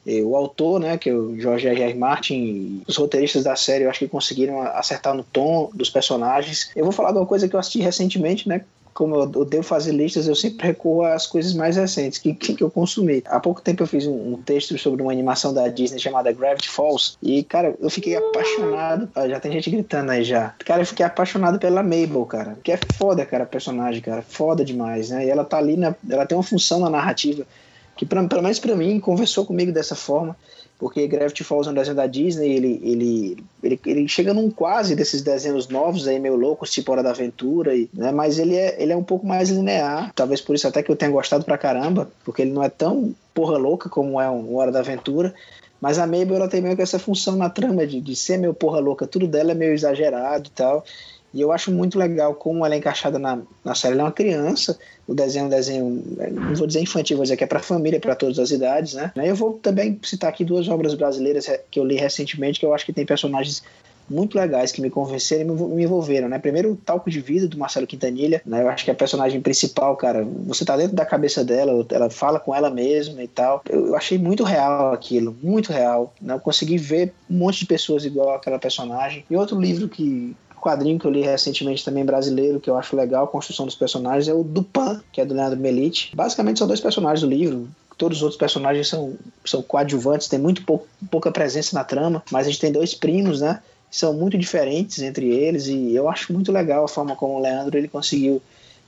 S2: eh, o autor, né, que é o George R. R. Martin, os roteiristas da série, eu acho que conseguiram acertar no tom dos personagens. Eu vou falar de uma coisa que eu assisti recentemente, né, como eu, devo fazer listas, eu sempre recorro às coisas mais recentes que, que, eu consumi. Há pouco tempo eu fiz um, um, texto sobre uma animação da Disney chamada Gravity Falls e, cara, eu fiquei apaixonado. Ah, já tem gente gritando aí já. Cara, eu fiquei apaixonado pela Mabel, cara. Que é foda, cara, personagem, cara. Foda demais, né? E ela tá ali, na, ela tem uma função na narrativa que, pra, pelo menos para mim, conversou comigo dessa forma porque Gravity Falls é um desenho da Disney, ele, ele, ele, ele chega num quase desses desenhos novos aí, meio loucos, tipo Hora da Aventura, e, né, mas ele é, ele é um pouco mais linear, talvez por isso até que eu tenha gostado pra caramba, porque ele não é tão porra louca como é um Hora da Aventura, mas a Mabel ela tem meio que essa função na trama de, de ser meio porra louca, tudo dela é meio exagerado e tal, e eu acho muito legal como ela é encaixada na, na série. Ela é uma criança, o desenho é um desenho, não vou dizer infantil, vou dizer que é para família, para todas as idades, né? Eu vou também citar aqui duas obras brasileiras que eu li recentemente, que eu acho que tem personagens muito legais que me convenceram e me envolveram, né? Primeiro, o Talco de Vida, do Marcelo Quintanilha, né? Eu acho que a personagem principal, cara, você tá dentro da cabeça dela, ela fala com ela mesma e tal. Eu, eu achei muito real aquilo, muito real, né? Eu consegui ver um monte de pessoas igual aquela personagem. E outro livro que quadrinho que eu li recentemente também brasileiro, que eu acho legal, a construção dos personagens, é o Dupan, que é do Leandro Melite. Basicamente são dois personagens do livro, todos os outros personagens são, são coadjuvantes, tem muito pou, pouca presença na trama, mas a gente tem dois primos, né? São muito diferentes entre eles e eu acho muito legal a forma como o Leandro ele conseguiu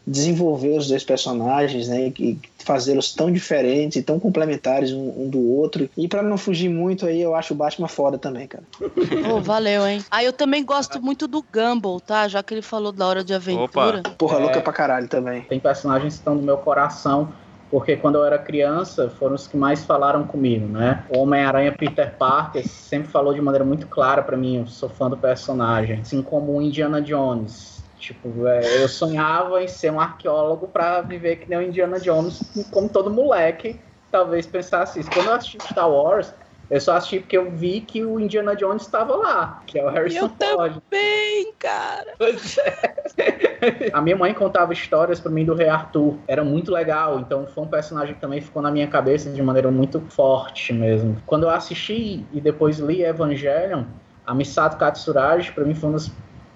S2: desenvolver os dois personagens, né, e fazê-los tão diferentes e tão complementares um, um do outro. E para não fugir muito aí, eu acho o Batman foda também, cara.
S4: Oh, valeu, hein? Ah, eu também gosto muito do Gumball, tá? Já que ele falou da hora de aventura.
S2: Opa. Porra, é, louca pra caralho também.
S3: Tem personagens que estão no meu coração porque quando eu era criança foram os que mais falaram comigo, né? O Homem-Aranha Peter Parker sempre falou de maneira muito clara para mim, eu sou fã do personagem, assim como o Indiana Jones. Tipo, é, eu sonhava em ser um arqueólogo para viver que nem o Indiana Jones, como todo moleque talvez pensasse isso. Quando eu assisti Star Wars, eu só assisti porque eu vi que o Indiana Jones estava lá, que é o Harrison
S4: eu
S3: Ford.
S4: também, cara.
S3: Pois é. A minha mãe contava histórias para mim do Rei Arthur. Era muito legal, então foi um personagem que também ficou na minha cabeça de maneira muito forte mesmo. Quando eu assisti e depois li Evangelion, a Misato Katsuragi para mim foi um dos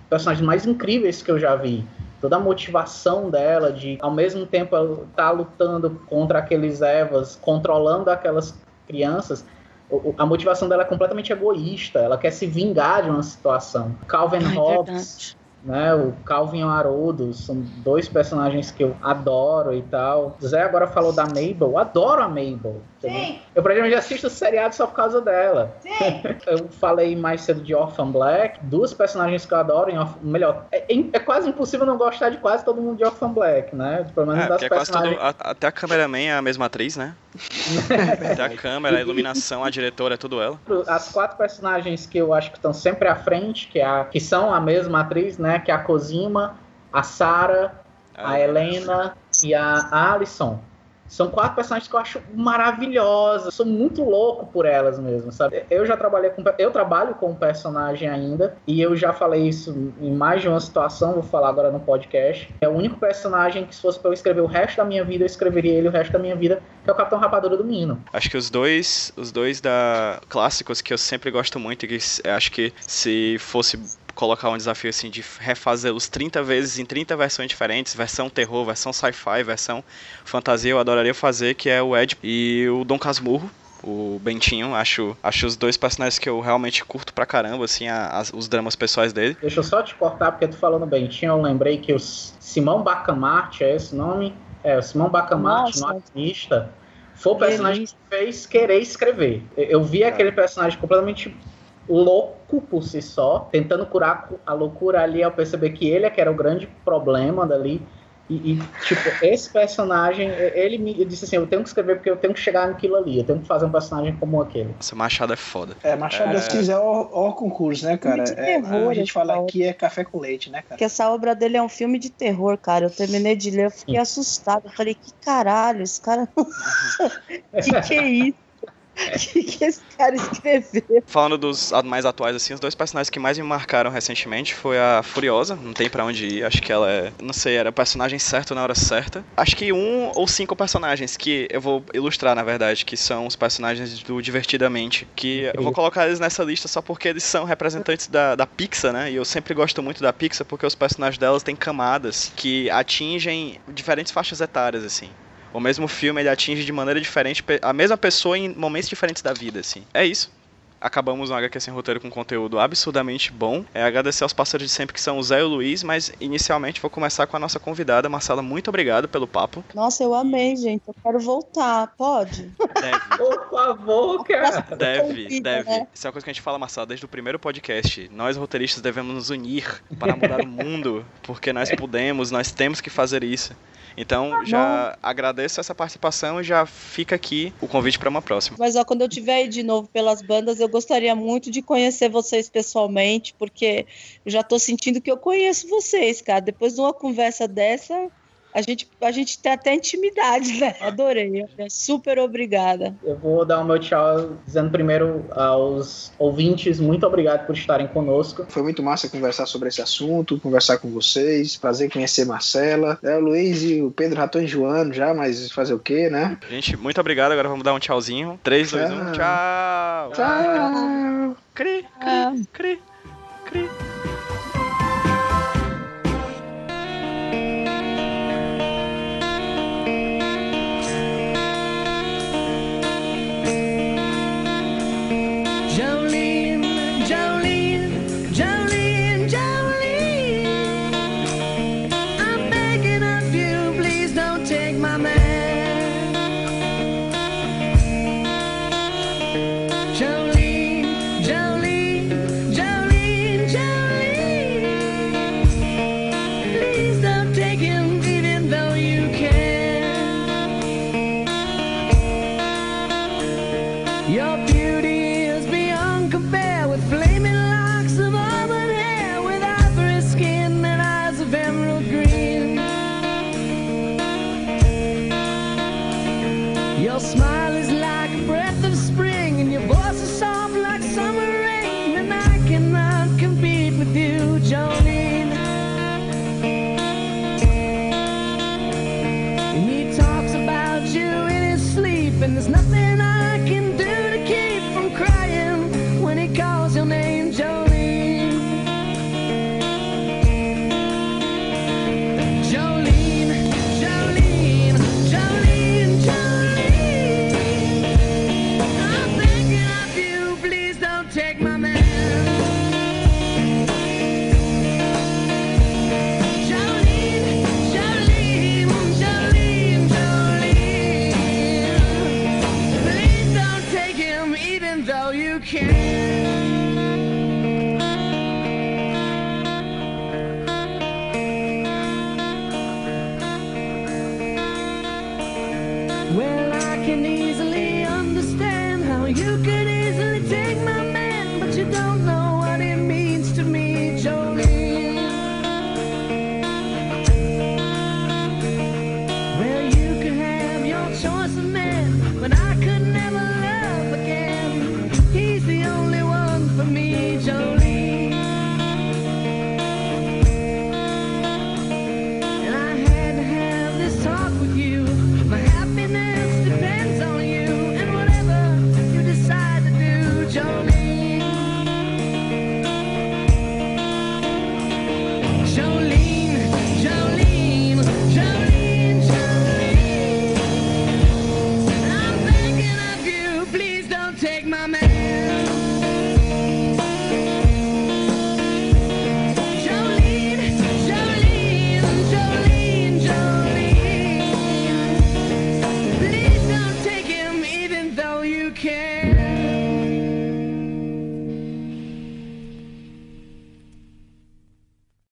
S3: personagens mais incríveis que eu já vi. Toda a motivação dela de, ao mesmo tempo, estar tá lutando contra aqueles Evas, controlando aquelas crianças, a motivação dela é completamente egoísta, ela quer se vingar de uma situação. Calvin Ai, Hobbes né? O Calvin e o Haroldo são dois personagens que eu adoro e tal. Zé agora falou da Mabel, eu adoro a Mabel. Sim. Eu praticamente assisto o seriado só por causa dela. Sim. eu falei mais cedo de Orphan Black, duas personagens que eu adoro, em Orphan, melhor, é, é, quase impossível não gostar de quase todo mundo de Orphan Black, né?
S1: Pelo menos é, das personagens. Todo, até a cameraman é a mesma atriz, né? até a câmera, a iluminação, a diretora, é tudo ela.
S3: As quatro personagens que eu acho que estão sempre à frente, que, é a, que são a mesma atriz, né? Que é a Cosima, a Sarah, a ah, Helena e a Alison. São quatro personagens que eu acho maravilhosas. sou muito louco por elas mesmo, sabe? Eu já trabalhei com. Eu trabalho com um personagem ainda. E eu já falei isso em mais de uma situação, vou falar agora no podcast. É o único personagem que, se fosse pra eu escrever o resto da minha vida, eu escreveria ele o resto da minha vida, que é o Capitão Rapadura do Mino.
S1: Acho que os dois, os dois da clássicos que eu sempre gosto muito, e que acho que se fosse colocar um desafio assim de refazê-los 30 vezes em 30 versões diferentes, versão terror, versão sci-fi, versão fantasia, eu adoraria fazer, que é o Ed e o Dom Casmurro, o Bentinho, acho, acho os dois personagens que eu realmente curto pra caramba, assim, a, a, os dramas pessoais dele.
S3: Deixa eu só te cortar, porque tu falando Bentinho, eu lembrei que o Simão Bacamarte, é esse nome? É, o Simão Bacamarte, no artista, foi o personagem que fez querer escrever. Eu vi é. aquele personagem completamente louco por si só, tentando curar a loucura ali ao perceber que ele é que era o grande problema dali. E, e, tipo, esse personagem, ele me disse assim: eu tenho que escrever porque eu tenho que chegar naquilo ali, eu tenho que fazer um personagem como aquele.
S1: Essa Machado é foda.
S2: É, Machado, é... se quiser, ó, concurso, né, cara? É, terror, a gente fala aqui é café com leite, né, cara?
S4: Que essa obra dele é um filme de terror, cara. Eu terminei de ler, eu fiquei assustado. Eu falei, que caralho, esse cara. que que é isso? O que, que esse cara escreveu?
S1: Falando dos mais atuais, assim, os dois personagens que mais me marcaram recentemente foi a Furiosa, não tem para onde ir, acho que ela é, não sei, era o personagem certo na hora certa. Acho que um ou cinco personagens que eu vou ilustrar, na verdade, que são os personagens do Divertidamente, que eu vou colocar eles nessa lista só porque eles são representantes da, da Pixar, né? E eu sempre gosto muito da Pixar porque os personagens delas têm camadas que atingem diferentes faixas etárias, assim o mesmo filme ele atinge de maneira diferente a mesma pessoa em momentos diferentes da vida, assim. É isso. Acabamos um HQ Sem Roteiro com conteúdo absurdamente bom. É agradecer aos parceiros de sempre que são o Zé e o Luiz, mas inicialmente vou começar com a nossa convidada, Marcela. Muito obrigado pelo papo.
S4: Nossa, eu amei, gente. Eu quero voltar. Pode?
S1: Deve.
S3: Por favor, cara.
S1: Deve, deve. Né? Isso é uma coisa que a gente fala, Marcela, desde o primeiro podcast. Nós, roteiristas, devemos nos unir para mudar o mundo, porque nós podemos, nós temos que fazer isso. Então, tá já agradeço essa participação e já fica aqui o convite para uma próxima.
S4: Mas ó, quando eu tiver aí de novo pelas bandas, eu gostaria muito de conhecer vocês pessoalmente, porque eu já estou sentindo que eu conheço vocês, cara. Depois de uma conversa dessa, a gente, a gente tem até intimidade, né? Adorei. Super obrigada.
S3: Eu vou dar o meu tchau dizendo primeiro aos ouvintes, muito obrigado por estarem conosco.
S2: Foi muito massa conversar sobre esse assunto, conversar com vocês. Prazer conhecer Marcela. É, o Luiz e o Pedro já estão enjoando já, mas fazer o quê, né?
S1: Gente, muito obrigado. Agora vamos dar um tchauzinho. 3, 2, 1, tchau!
S2: Tchau!
S1: Cri, cri, cri, cri.
S8: Your